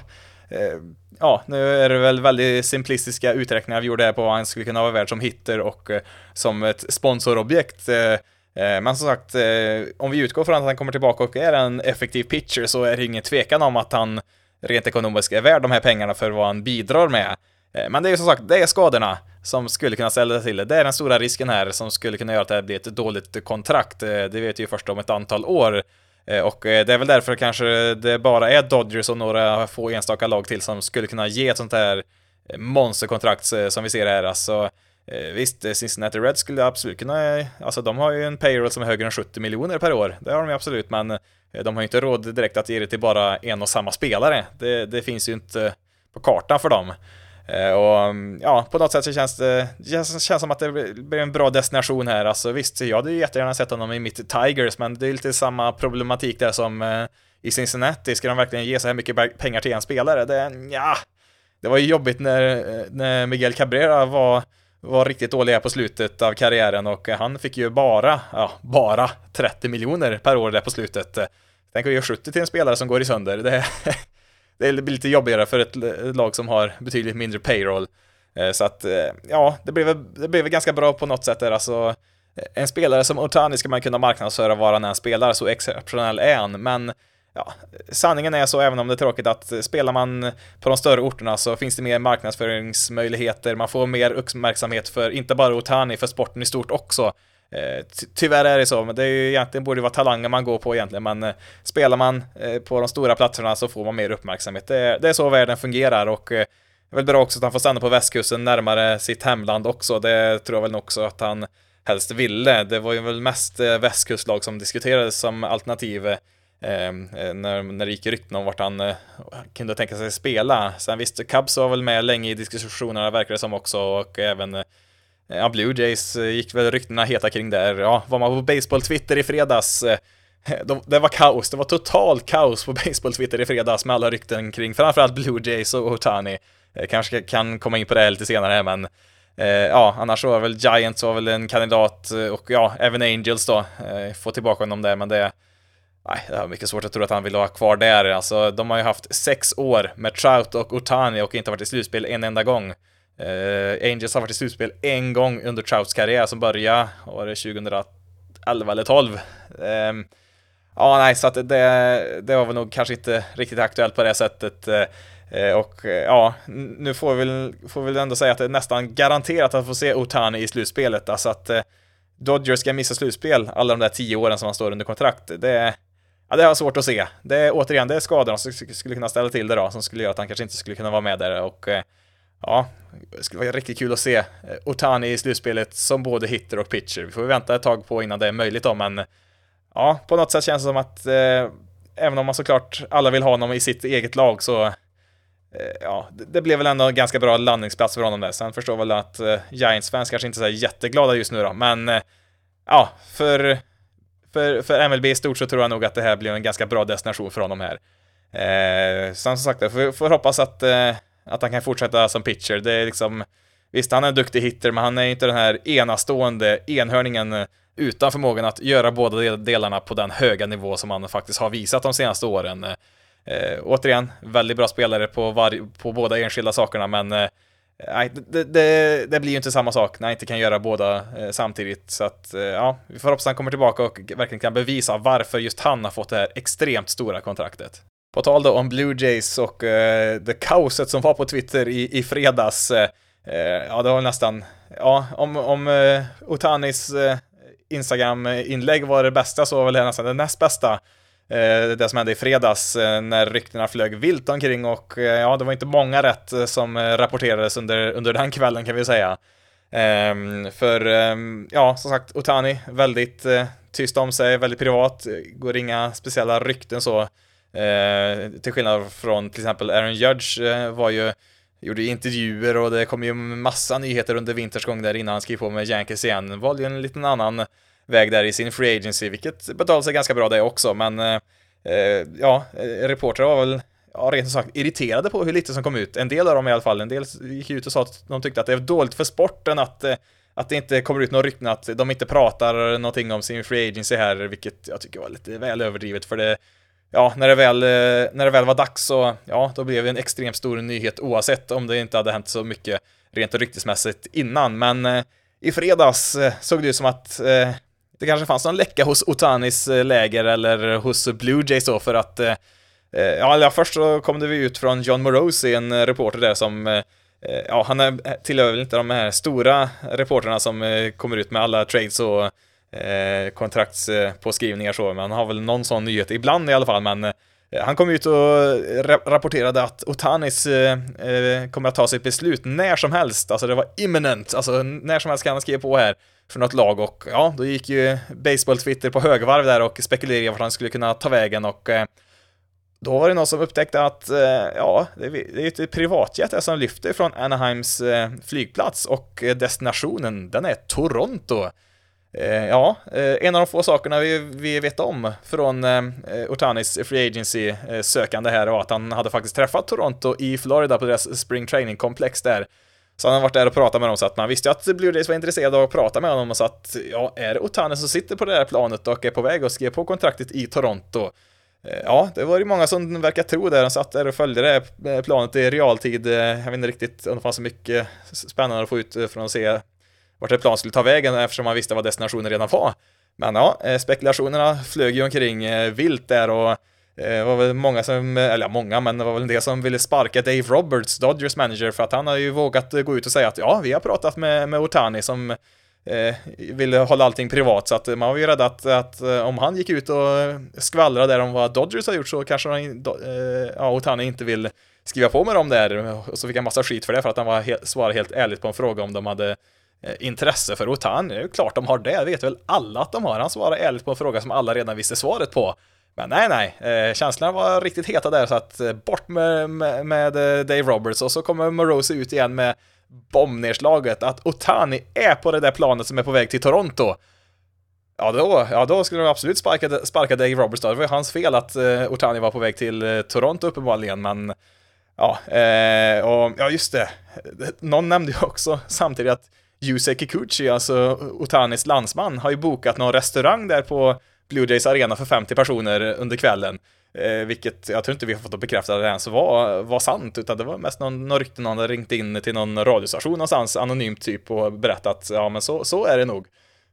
ja, nu är det väl väldigt simplistiska uträkningar vi gjorde här på vad han skulle kunna vara värd som hitter och som ett sponsorobjekt. Men som sagt, om vi utgår från att han kommer tillbaka och är en effektiv pitcher så är det ingen tvekan om att han rent ekonomiskt är värd de här pengarna för vad han bidrar med. Men det är ju som sagt, det är skadorna som skulle kunna ställa till det. Det är den stora risken här som skulle kunna göra att det här blir ett dåligt kontrakt. Eh, det vet vi ju först om ett antal år. Eh, och eh, det är väl därför kanske det bara är Dodgers och några få enstaka lag till som skulle kunna ge ett sånt här monsterkontrakt som vi ser här. Alltså, visst, Cincinnati Reds skulle absolut kunna, alltså de har ju en payroll som är högre än 70 miljoner per år. Det har de ju absolut, men de har ju inte råd direkt att ge det till bara en och samma spelare. Det, det finns ju inte på kartan för dem. Eh, och mm, ja, på något sätt så känns det, det känns, känns som att det blir en bra destination här. Alltså visst, jag hade ju jättegärna sett honom i mitt Tigers, men det är lite samma problematik där som eh, i Cincinnati. Ska de verkligen ge så här mycket pengar till en spelare? Det, ja, det var ju jobbigt när, eh, när Miguel Cabrera var var riktigt dålig på slutet av karriären och han fick ju bara, ja, bara 30 miljoner per år där på slutet. Tänk att ge 70 till en spelare som går i sönder. Det, det blir lite jobbigare för ett lag som har betydligt mindre payroll. Eh, så att, eh, ja, det blev, det blev ganska bra på något sätt där. Alltså, eh, en spelare som Otani ska man kunna marknadsföra var han än spelar, så exceptionell är han. Men ja, sanningen är så, även om det är tråkigt, att spelar man på de större orterna så finns det mer marknadsföringsmöjligheter, man får mer uppmärksamhet för, inte bara Otani, för sporten i stort också. Eh, tyvärr är det så, men det är ju egentligen borde vara talanger man går på egentligen, men eh, spelar man eh, på de stora platserna så får man mer uppmärksamhet. Det är, det är så världen fungerar och eh, det är väl bra också att han får stanna på västkusten närmare sitt hemland också. Det tror jag väl också att han helst ville. Det var ju väl mest eh, västkustlag som diskuterades som alternativ eh, när, när det gick rykten om vart han eh, kunde tänka sig spela. Sen visst, Cubs var väl med länge i diskussionerna verkar det som också och även Eh, ja, Blue Jays eh, gick väl ryktena heta kring där. Ja, var man på Baseball-Twitter i fredags eh, det var kaos, det var totalt kaos på Baseball-Twitter i fredags med alla rykten kring framförallt Blue Jays och Otani. Jag kanske kan komma in på det lite senare, men Eh, ja, annars var väl Giants var väl en kandidat och ja, även Angels då, eh, få tillbaka honom där, men det Nej, det är mycket svårt att tro att han vill vara kvar där. Alltså, de har ju haft sex år med Trout och Otani och inte varit i slutspel en enda gång. Uh, Angels har varit i slutspel en gång under Trouts karriär som började, var det 2011 eller 12? Um, ehm, ja, nej, så att det, det var väl nog kanske inte riktigt aktuellt på det sättet. Uh, och uh, ja, nu får vi, väl, får vi väl ändå säga att det är nästan garanterat att få se Otani i slutspelet. Alltså att Dodgers ska missa slutspel alla de där tio åren som han står under kontrakt. Det, Ja, det har jag svårt att se. Det är återigen, det är skadorna som skulle kunna ställa till det då, som skulle göra att han kanske inte skulle kunna vara med där och eh, ja, det skulle vara riktigt kul att se eh, Otani i slutspelet som både hitter och pitcher. Vi får vänta ett tag på innan det är möjligt då, men ja, på något sätt känns det som att eh, även om man såklart alla vill ha honom i sitt eget lag så eh, ja, det blev väl ändå en ganska bra landningsplats för honom där. Sen förstår väl att eh, Giants-fans kanske inte är så jätteglada just nu då, men eh, ja, för för, för MLB i stort så tror jag nog att det här blir en ganska bra destination för honom här. Eh, som sagt, får, får hoppas att, eh, att han kan fortsätta som pitcher. Det är liksom, visst, han är en duktig hitter, men han är inte den här enastående enhörningen utan förmågan att göra båda delarna på den höga nivå som han faktiskt har visat de senaste åren. Eh, återigen, väldigt bra spelare på, var, på båda enskilda sakerna, men eh, Nej, det, det, det, blir ju inte samma sak när han inte kan göra båda eh, samtidigt. Så att, eh, ja, vi får hoppas att han kommer tillbaka och verkligen kan bevisa varför just han har fått det här extremt stora kontraktet. På tal då om Blue Jays och eh, det kaoset som var på Twitter i, i fredags. Eh, eh ja, det var nästan, ja, om, om eh, Otanis eh, Instagram-inlägg var det bästa så var väl det nästan det näst bästa. Eh, det som hände i fredags eh, när ryktena flög vilt omkring och eh, ja, det var inte många rätt eh, som rapporterades under, under den kvällen kan vi säga. Ehm, för ehm, ja, som sagt, Otani, väldigt tyst om sig, väldigt privat, går inga speciella rykten så. Eh, till skillnad från till exempel Aaron Judge eh, var ju gjorde intervjuer och det kom ju massa nyheter under vinters gång där innan han skrev på med Yankees igen. Valde ju en liten annan väg där i sin free agency, vilket betalade sig ganska bra det också, men eh, eh ja, reportrar var väl ja, rent sagt irriterade på hur lite som kom ut. En del av dem i alla fall, en del gick ut och sa att de tyckte att det är dåligt för sporten att att det inte kommer ut några rykten, att de inte pratar någonting om sin free agency här, vilket jag tycker var lite väl överdrivet, för det Ja, när det väl, eh, när det väl var dags så, ja, då blev det en extremt stor nyhet oavsett om det inte hade hänt så mycket rent ryktesmässigt innan, men eh, i fredags eh, såg det ut som att eh, det kanske fanns någon läcka hos Otanis eh, läger eller hos Blue Jays då för att eh, eh Ja, först så kom det ut från John Morose, en reporter där som eh, Ja, han är, tillhör väl inte de här stora reporterna som kommer ut med alla trades och eh, kontraktspåskrivningar så, men han har väl någon sån nyhet ibland i alla fall, men eh, han kom ut och rapporterade att Otanis eh, eh, kommer att ta sitt beslut när som helst, alltså det var imminent, alltså när som helst kan han skriva på här för något lag och ja, då gick ju baseball-Twitter på högvarv där och spekulerade vart han skulle kunna ta vägen och eh, då var det någon som upptäckte att eh, ja, det är ju ett privatjet som lyfter från Anaheims eh, flygplats och destinationen, den är Toronto. Eh, ja, eh, en av de få sakerna vi, vi vet om från eh, Otanis Free Agency-sökande här var att han hade faktiskt träffat Toronto i Florida på deras Spring Training-komplex där så han har varit där och pratat med dem så att man visste ju att Blue Jays var intresserade av att prata med honom och så att ja, är det Otani som sitter på det här planet och är på väg att skriva på kontraktet i Toronto? Ja, det var ju många som verkar tro det. De satt där och följde det här planet i realtid. Jag vet inte riktigt om det fanns så mycket spännande att få ut från att se vart det plan skulle ta vägen eftersom man visste vad destinationen redan var. Men ja, eh, spekulationerna flög ju omkring eh, vilt där och eh, det var väl många som, eller ja, många, men det var väl en del som ville sparka Dave Roberts, Dodgers manager, för att han har ju vågat gå ut och säga att ja, vi har pratat med, med Otani som eh, ville hålla allting privat, så att man var ju rädd att, att om han gick ut och skvallrade där om vad Dodgers har gjort så kanske han, eh, ja, Otani inte vill skriva på med dem där, och så fick han massa skit för det för att han var he svarade helt ärligt på en fråga om de hade Eh, intresse för Otani. Det är klart de har det, det vet väl alla att de har. Han svarade ärligt på en fråga som alla redan visste svaret på. Men nej, nej, eh, känslorna var riktigt heta där så att eh, bort med, med, med eh, Dave Roberts och så kommer Morose ut igen med bombnedslaget att Otani är på det där planet som är på väg till Toronto. Ja, då, ja, då skulle de absolut sparka, sparka Dave Roberts då. Det var ju hans fel att eh, Otani var på väg till Toronto uppenbarligen, men Ja, och ja, just det. Någon nämnde ju också samtidigt att Yusei Kikuchi, alltså Otanis landsman, har ju bokat någon restaurang där på Blue Jays arena för 50 personer under kvällen. Eh, vilket jag tror inte vi har fått bekräftat det ens var, var sant, utan det var mest någon, någon rykte någon hade ringt in till någon radiostation någonstans, anonymt typ, och berättat ja men så, så är det nog.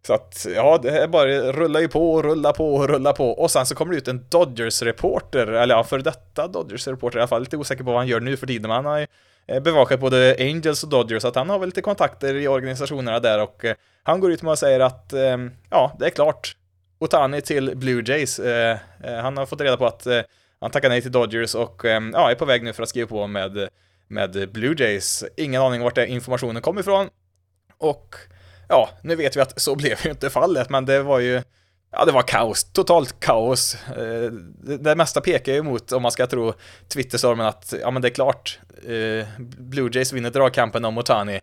Så att, ja, det är bara rullar ju på och rullar på och rullar på. Och sen så kommer det ut en Dodgers-reporter, eller ja, för detta Dodgers-reporter i alla fall, lite osäker på vad han gör nu för tiden, men han har ju Eh, bevakat både Angels och Dodgers, så att han har väl lite kontakter i organisationerna där och eh, han går ut med och säger att, ehm, ja, det är klart, Otani till Blue Jays. Eh, han har fått reda på att han tackar nej till Dodgers och ehm, ja, är på väg nu för att skriva på med, med Blue Jays. Ingen aning vart den informationen kom ifrån. Och ja, nu vet vi att så blev ju inte fallet, men det var ju Ja, det var kaos, totalt kaos. Eh, det mesta pekar ju mot, om man ska tro Twitterstormen, att ja, men det är klart, eh, Blue Jays vinner dragkampen om Otani.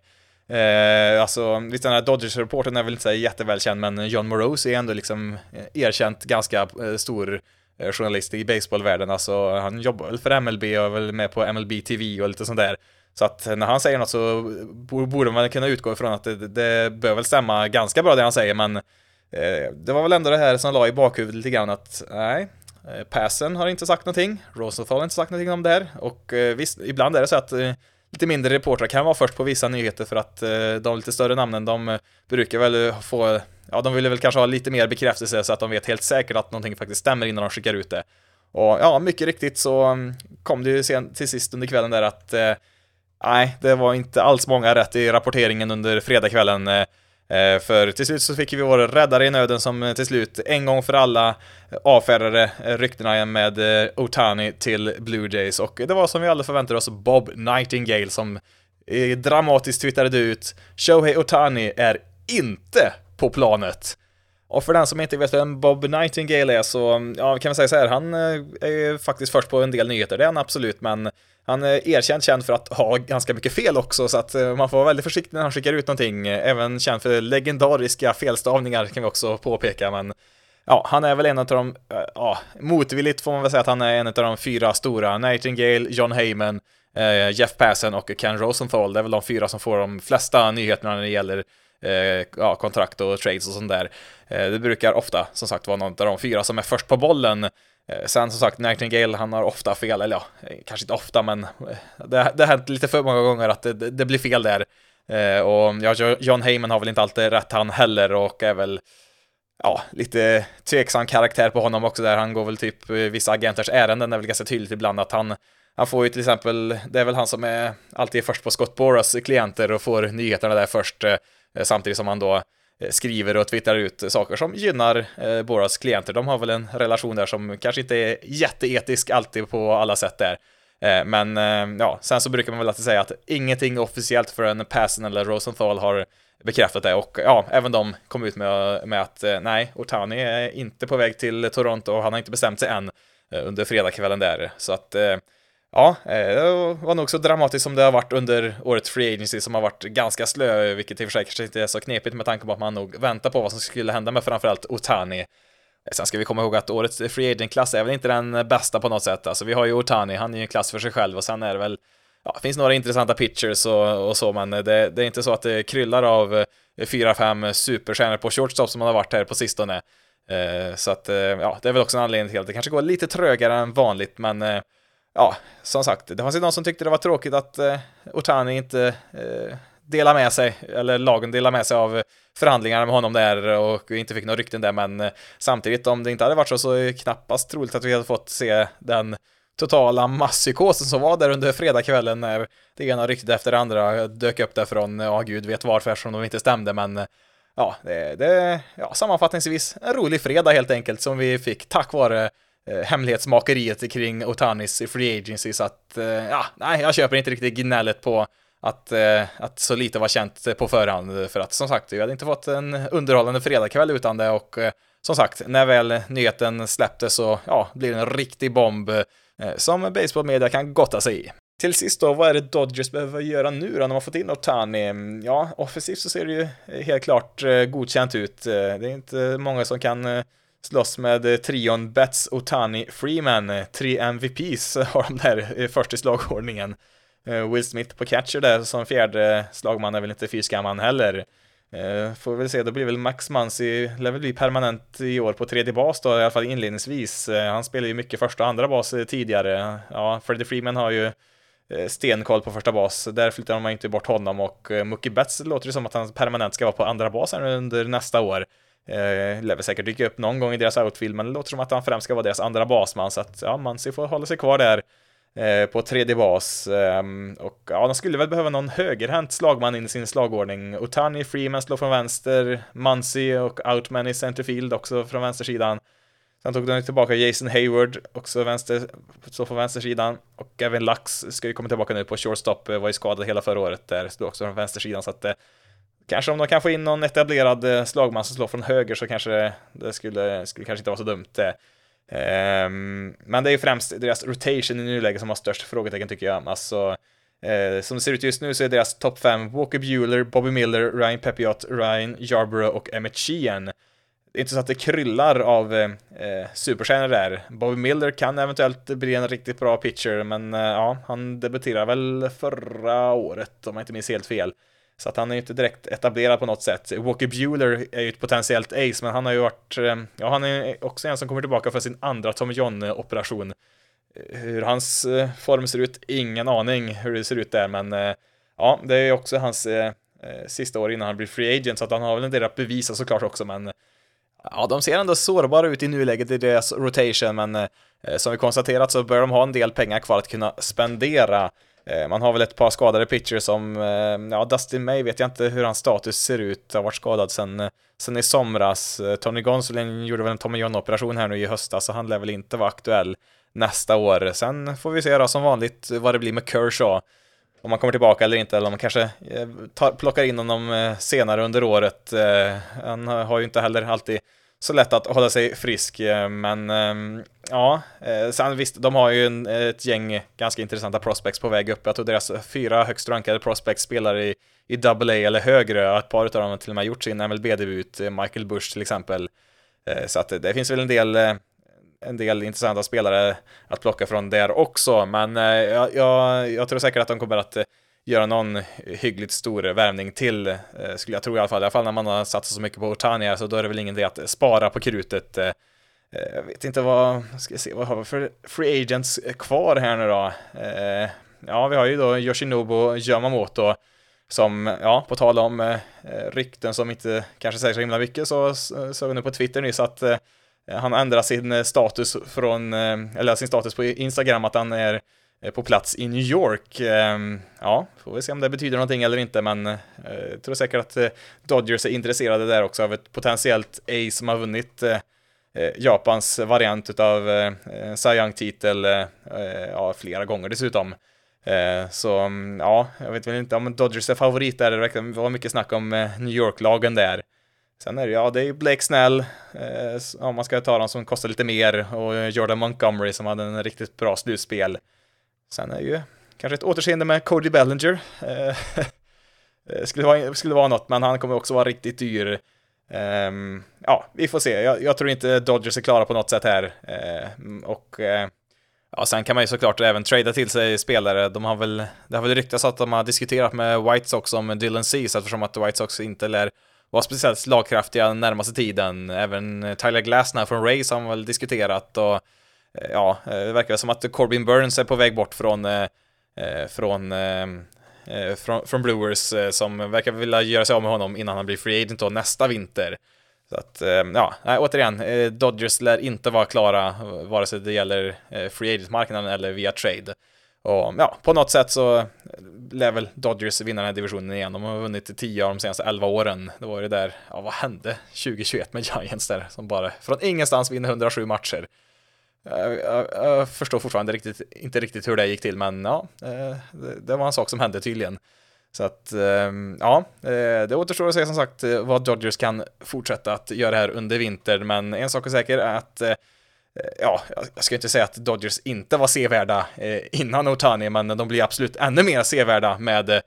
Eh, alltså, visst den här Dodgers-reporten är väl inte så jättevälkänd, men John Morose är ändå liksom eh, erkänt ganska stor journalist i baseballvärlden. Alltså, han jobbar väl för MLB och är väl med på MLB TV och lite sånt där. Så att när han säger något så borde man kunna utgå ifrån att det, det bör väl stämma ganska bra det han säger, men Eh, det var väl ändå det här som la i bakhuvudet lite grann att nej, eh, Passen har inte sagt någonting, Rosenthal har inte sagt någonting om det här och eh, visst, ibland är det så att lite mindre reportrar kan vara först på vissa nyheter för att de lite större namnen, de brukar väl få, ja, de vill väl kanske ha lite mer bekräftelse så att de vet helt säkert att någonting faktiskt stämmer innan de skickar ut det. Och ja, mycket riktigt så mm, kom det ju sen, till sist under kvällen där att nej, det var inte alls många rätt i rapporteringen under fredagskvällen. Eh, för till slut så fick vi vår räddare i nöden som eh, till slut en gång för alla eh, avfärdade ryktena med Otani till Blue Jays och det var som vi alla förväntade oss Bob Nightingale som dramatiskt twittrade ut Shohei Otani är inte på planet. Och för den som inte vet vem Bob Nightingale är så, ja, kan vi säga så här, han eh, är ju faktiskt först på en del nyheter, det är han absolut, men han är erkänt känd för att ha ganska mycket fel också, så att eh, man får vara väldigt försiktig när han skickar ut någonting. Även känd för legendariska felstavningar kan vi också påpeka, men ja, han är väl en av de, ja, motvilligt får man väl säga att han är en av de fyra stora. Nightingale, John Heyman, Jeff Passen och Ken Rosenthal, det är väl de fyra som får de flesta nyheterna när det gäller ja, kontrakt och trades och sånt där. Eh, det brukar ofta, som sagt, vara någon av de fyra som är först på bollen eh, sen som sagt, Nightingale, han har ofta fel, eller ja, eh, kanske inte ofta, men det, det har hänt lite för många gånger att det, det blir fel där. Och ja, John Heyman har väl inte alltid rätt han heller och är väl ja, lite tveksam karaktär på honom också där. Han går väl typ vissa agenters ärenden, det är väl ganska tydligt ibland att han han får ju till exempel, det är väl han som är alltid först på Scott Boras klienter och får nyheterna där först, samtidigt som han då Eh, skriver och twittrar ut saker som gynnar eh, Boras klienter. De har väl en relation där som kanske inte är jätteetisk alltid på alla sätt där. Eh, men eh, ja, sen så brukar man väl alltid säga att ingenting officiellt förrän Passen eller Rosenthal har bekräftat det och ja, även de kom ut med, med att eh, nej, Otani är inte på väg till Toronto och han har inte bestämt sig än eh, under fredagskvällen där. Så att eh, Ja, eh, det var nog så dramatiskt som det har varit under årets Free Agency som har varit ganska slö, vilket i och för sig kanske inte är så knepigt med tanke på att man nog väntar på vad som skulle hända med framförallt Otani. Eh, sen ska vi komma ihåg att årets Free Agent-klass är väl inte den bästa på något sätt. Alltså vi har ju Otani, han är ju en klass för sig själv och sen är det väl, ja, det finns några intressanta pitchers och, och så, men eh, det, det, är inte så att det kryllar av fyra, fem superstjärnor på shortstop som man har varit här på sistone. Så att, ja, det är väl också en anledning till att det kanske går lite trögare än vanligt, men ja, som sagt, det fanns ju någon som tyckte det var tråkigt att eh, Otani inte eh, delar med sig, eller lagen delar med sig av förhandlingarna med honom där och inte fick några rykten där, men eh, samtidigt om det inte hade varit så så är det knappast troligt att vi hade fått se den totala masspsykosen som var där under fredagskvällen när det ena ryktet efter det andra dök upp därifrån, ja gud vet varför som de inte stämde, men eh, ja, det, det ja, sammanfattningsvis en rolig fredag helt enkelt som vi fick tack vare Eh, hemlighetsmakeriet kring Otanis i free agency så att, eh, ja, nej, jag köper inte riktigt gnället på att, eh, att så lite var känt på förhand för att som sagt, vi hade inte fått en underhållande fredagkväll utan det och som sagt, när väl nyheten släpptes så, ja, blir det en riktig bomb som baseballmedia kan gotta sig i. Till sist då, vad är det Dodgers behöver göra nu då när man fått in Otani? Ja, offensivt så ser det ju helt klart godkänt ut. Det är inte många som kan slåss med eh, trion Betts, Otani, Freeman. Eh, tre MVPs har de där först i slagordningen. Eh, Will Smith på catcher där som fjärde slagman är väl inte fy man heller. Får vi väl se, då blir väl Max Muncy, lär väl bli permanent i år på tredje bas då, i alla fall inledningsvis. Han spelar ju mycket första och andra bas tidigare. Ja, Freddie Freeman har ju stenkoll på första bas, där flyttar man inte bort honom och Mookie Betts låter det som att han permanent ska vara på andra bas här under nästa år. Eh, lär väl säkert dyka upp någon gång i deras outfield, men det låter som att han främst ska vara deras andra basman, så att ja, Mansi får hålla sig kvar där. Eh, på tredje bas. Ehm, och ja, de skulle väl behöva någon högerhänt slagman in i sin slagordning. Otani Freeman slår från vänster, Muncy och Outman i centerfield också från vänstersidan. Sen tog de tillbaka Jason Hayward, också vänster, så från vänstersidan. Och även Lux ska ju komma tillbaka nu på shortstop, eh, var ju skadad hela förra året där, stod också från vänstersidan. Så att eh, kanske om de kan få in någon etablerad eh, slagman som slår från höger så kanske det skulle, skulle kanske inte vara så dumt. Um, men det är ju främst deras rotation i nuläget som har störst frågetecken tycker jag. Alltså, uh, som det ser ut just nu så är deras topp 5 Walker Bueller, Bobby Miller, Ryan Pepiot, Ryan Yarbrough och Emmett Sheehan. Det är inte så att det kryllar av uh, superstjärnor där. Bobby Miller kan eventuellt bli en riktigt bra pitcher, men uh, ja, han debuterade väl förra året om jag inte minns helt fel. Så att han är ju inte direkt etablerad på något sätt. Walker Bueller är ju ett potentiellt ace, men han har ju varit, eh, ja han är också en som kommer tillbaka för sin andra Tom John-operation. Eh, hur hans eh, form ser ut, ingen aning hur det ser ut där, men ja, det är ju också hans sista år innan han blir free agent, så att han har väl en del att bevisa såklart också, men ja, de ser ändå sårbara ut i nuläget i deras rotation, men som vi konstaterat så bör de ha en del pengar kvar att kunna spendera. Eh, man har väl ett par skadade pitchers som, eh, ja, Dustin May vet jag inte hur hans status ser ut, har varit skadad sen, eh, sen i somras. Tony Gonsolin gjorde väl en Tommy John-operation här nu i höstas, så han lär väl inte vara aktuell nästa år. Sen får vi se då som vanligt vad det blir med Kershaw. Om man kommer tillbaka eller inte, eller om man kanske tar, plockar in honom senare under året. Han har ju inte heller alltid så lätt att hålla sig frisk, eh, men ehm, ja, eh, sen visst, de har ju en, ett gäng ganska intressanta prospects på väg upp. Jag tror deras fyra högst rankade prospects spelar i, i AA eller högre, ett par av dem har till och med gjort sin MLB-debut, eh, Michael Bush till exempel. Så att det finns väl en del en del intressanta spelare att plocka från där också, men jag, jag, jag tror säkert att de kommer att göra någon hyggligt stor värvning till, eh, skulle jag tro i alla fall. I alla fall när man har satsat så mycket på Otania, så då är det väl ingen idé att spara på krutet. Eh, eh, jag vet inte vad, ska jag se, vad har vi för free agents kvar här nu då? Eh, ja, vi har ju då Yoshinobu Yamamoto som, ja, på tal om eh, rykten som inte kanske säger så himla mycket så såg vi nu på Twitter nyss att eh, han ändrar sin status från, eller sin status på Instagram att han är Eh, Eh, på plats i New York. Ehm, ja, får vi se om det betyder någonting eller inte, men eh, jag tror säkert att eh, Dodgers är intresserade där också av ett potentiellt ace som har vunnit Japans variant utav eh, Cy Young-titel ja, flera gånger dessutom. Så mm, ja, jag vet väl inte om Dodgers är favorit där, det verkar vara mycket snack om New York-lagen där. Sen är det, ja, det är ju Blake Snell, om man ska ta dem som kostar lite mer, och Jordan Montgomery som hade en riktigt bra slutspel. Sen är ju kanske ett återseende med Cody Bellinger. Eh, eh, skulle, vara, skulle vara något, men han kommer också vara riktigt dyr. Um, ja, vi får se. Jag, jag, tror inte Dodgers är klara på något sätt här. Uh, och uh, ja, sen kan man ju såklart även trada till sig spelare. De har väl, det har väl ryktats att de har diskuterat med White Sox om Dylan Cease, eftersom att White Sox inte lär vara speciellt slagkraftiga den närmaste tiden. Även Tyler Glasnow från Rays har man väl diskuterat och Eh, ja, eh, det verkar som att Corbin Burns är på väg bort från, eh, eh från, från, från Brewers som verkar vilja göra sig av med honom innan han blir free agent då nästa vinter. Så att, ja, nej, återigen, Dodgers lär inte vara klara, vare sig det gäller free agent-marknaden eller via trade. Och ja, på något sätt så lär väl Dodgers vinna den här divisionen igen. De har vunnit 10 av de senaste 11 åren. Det var det där, ja vad hände 2021 med Giants där, som bara från ingenstans vinner 107 matcher. Jag, jag, jag, förstår fortfarande riktigt, inte riktigt hur det gick till, men ja, eh, det, det var en sak som hände tydligen. Så att, ehm, ja, eh, det återstår att se som sagt eh, vad Dodgers kan fortsätta att göra här under vintern, men en sak är säker är att Ja, jag ska inte säga att Dodgers inte var sevärda innan Otani, men de blir absolut ännu mer sevärda med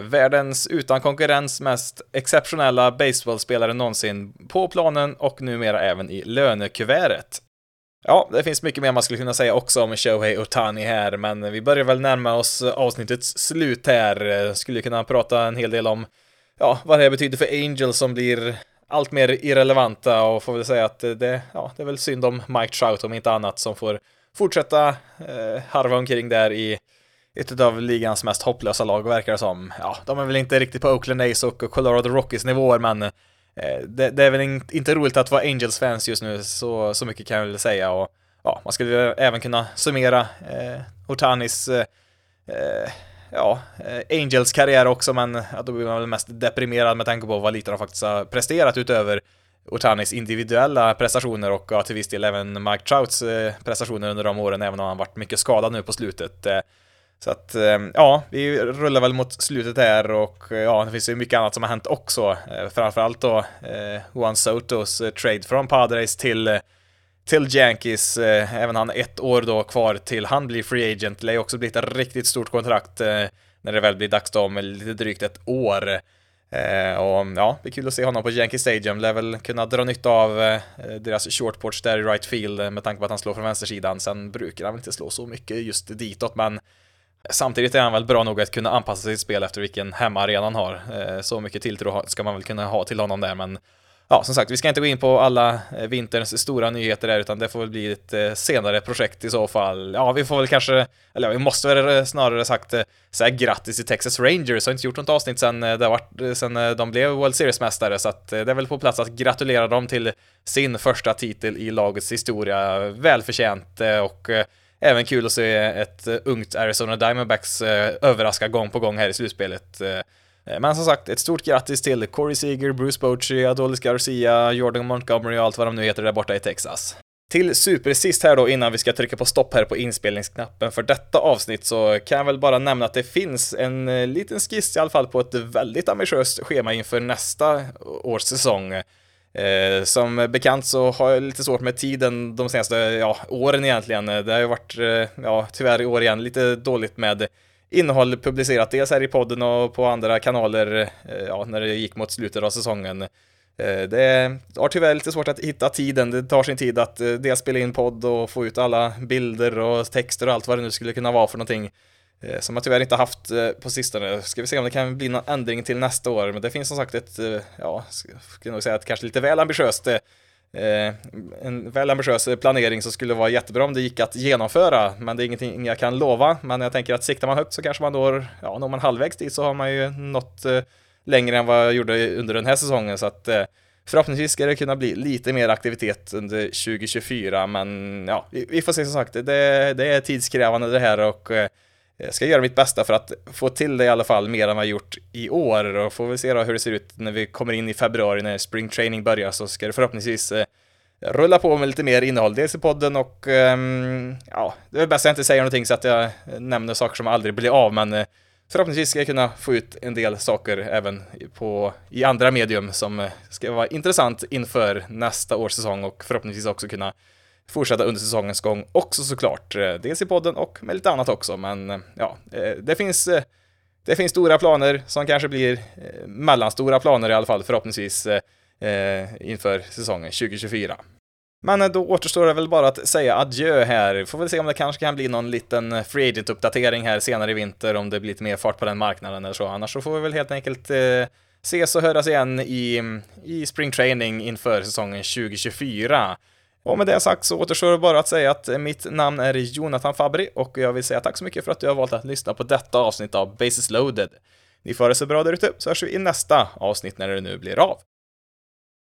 världens utan konkurrens mest exceptionella baseballspelare någonsin på planen och numera även i lönekuvertet. Ja, det finns mycket mer man skulle kunna säga också om Shohei Otani här, men vi börjar väl närma oss avsnittets slut här. Skulle kunna prata en hel del om, ja, vad det betyder för Angels som blir allt mer irrelevanta och får väl säga att det, ja, det är väl synd om Mike Trout om inte annat som får fortsätta eh, harva omkring där i ett av ligans mest hopplösa lag verkar det som. Ja, de är väl inte riktigt på Oakland Ace och Colorado Rockies nivåer, men Eh, det, det, är väl inte roligt att vara Angels-fans just nu, så, så mycket kan jag väl säga. Och ja, man skulle även kunna summera eh, Otanis eh, eh ja, eh, Angels karriär också, men ja, då blir man väl mest deprimerad med tanke på vad lite de faktiskt har presterat utöver Otanis individuella prestationer och ja, till viss del även Mike Trouts eh, prestationer under de åren, även om han varit mycket skadad nu på slutet. Eh, så att, ehm, ja, vi rullar väl mot slutet här och eh, ja, det finns ju mycket annat som har hänt också. Eh, framförallt då eh, Juan Sotos eh, trade från Padres till till Yankees, även han ett år då kvar till han blir free agent, det lär ju också bli ett riktigt stort kontrakt när det väl blir dags då om lite drygt ett år. Eh, och ja, det är kul att se honom på Yankee Stadium. Lär väl kunna dra nytta av eh, deras shortports där i right field med tanke på att han slår från vänstersidan. Sen brukar han väl inte slå så mycket just ditåt, men samtidigt är han väl bra nog att kunna anpassa sitt spel efter vilken hemmaarena han har. Eh, så mycket tilltro ska man väl kunna ha till honom där, men ja, som sagt, vi ska inte gå in på alla eh, vinterns stora nyheter där, utan det får väl bli ett eh, senare projekt i så fall. Ja, vi får väl kanske, eller vi måste väl snarare sagt säga grattis till Texas Rangers, har inte gjort något avsnitt sen, det varit, sen de blev World Series-mästare, så att det är väl på plats att gratulera dem till sin första titel i lagets historia. Välförtjänt och även kul att se ett eh, ungt Arizona Diamondbacks eh, överraska gång på gång här i slutspelet. Eh. Men som sagt, ett stort grattis till Corey Seager, Bruce Bochy, Adolis Garcia, Jordan Montgomery och allt vad de nu heter där borta i Texas. Till supersist här då innan vi ska trycka på stopp här på inspelningsknappen för detta avsnitt så kan jag väl bara nämna att det finns en liten skiss i alla fall på ett väldigt ambitiöst schema inför nästa års säsong. Eh, som bekant så har jag lite svårt med tiden de senaste ja, åren egentligen. Eh, det har ju varit, eh, ja, tyvärr i år igen, lite dåligt med innehåll publicerat, dels här i podden och på andra kanaler, eh, ja, när det gick mot slutet av säsongen. Eh, det har tyvärr lite svårt att hitta tiden, det tar sin tid att eh, dels spela in podd och få ut alla bilder och texter och allt vad det nu skulle kunna vara för någonting. Eh, som jag tyvärr inte haft eh, på sistone. Ska vi se om det kan bli någon ändring till nästa år, men det finns som sagt ett, eh, ja, skulle nog säga att kanske lite väl ambitiöst en väl ambitiös planering som skulle vara jättebra om det gick att genomföra, men det är ingenting jag kan lova. Men jag tänker att siktar man högt så kanske man når, ja, når man halvvägs dit så har man ju nått längre än vad jag gjorde under den här säsongen, så att förhoppningsvis ska det kunna bli lite mer aktivitet under 2024, men ja, vi, vi får se som sagt, det, det är tidskrävande det här och jag ska göra mitt bästa för att få till det i alla fall mer än vad jag gjort i år. Och får vi se då hur det ser ut när vi kommer in i februari när spring training börjar så ska det förhoppningsvis eh, rulla på med lite mer innehåll, dels i podden och um, ja, det är bäst att jag inte säger någonting så att jag eh, nämner saker som aldrig blir av, men förhoppningsvis ska jag kunna få ut en del saker även på, i andra medium som ska vara intressant inför nästa års säsong och förhoppningsvis också kunna fortsätta under säsongens gång också såklart. Eh, dels i podden och med lite annat också, men eh, ja, eh, det finns det finns stora planer som kanske blir mellanstora planer i alla fall förhoppningsvis inför säsongen 2024. Men då återstår det väl bara att säga adjö här. Får väl se om det kanske kan bli någon liten free agent-uppdatering här senare i vinter om det blir lite mer fart på den marknaden eller så. Annars så får vi väl helt enkelt eh, ses och höras igen i, i spring training inför säsongen 2024. Och med det sagt så återstår det bara att säga att eh, mitt namn är Jonathan Fabri och jag vill säga tack så mycket för att du har valt att lyssna på detta avsnitt av Basis loaded. Ni får det så bra där ute så hörs vi i nästa avsnitt när det nu blir av.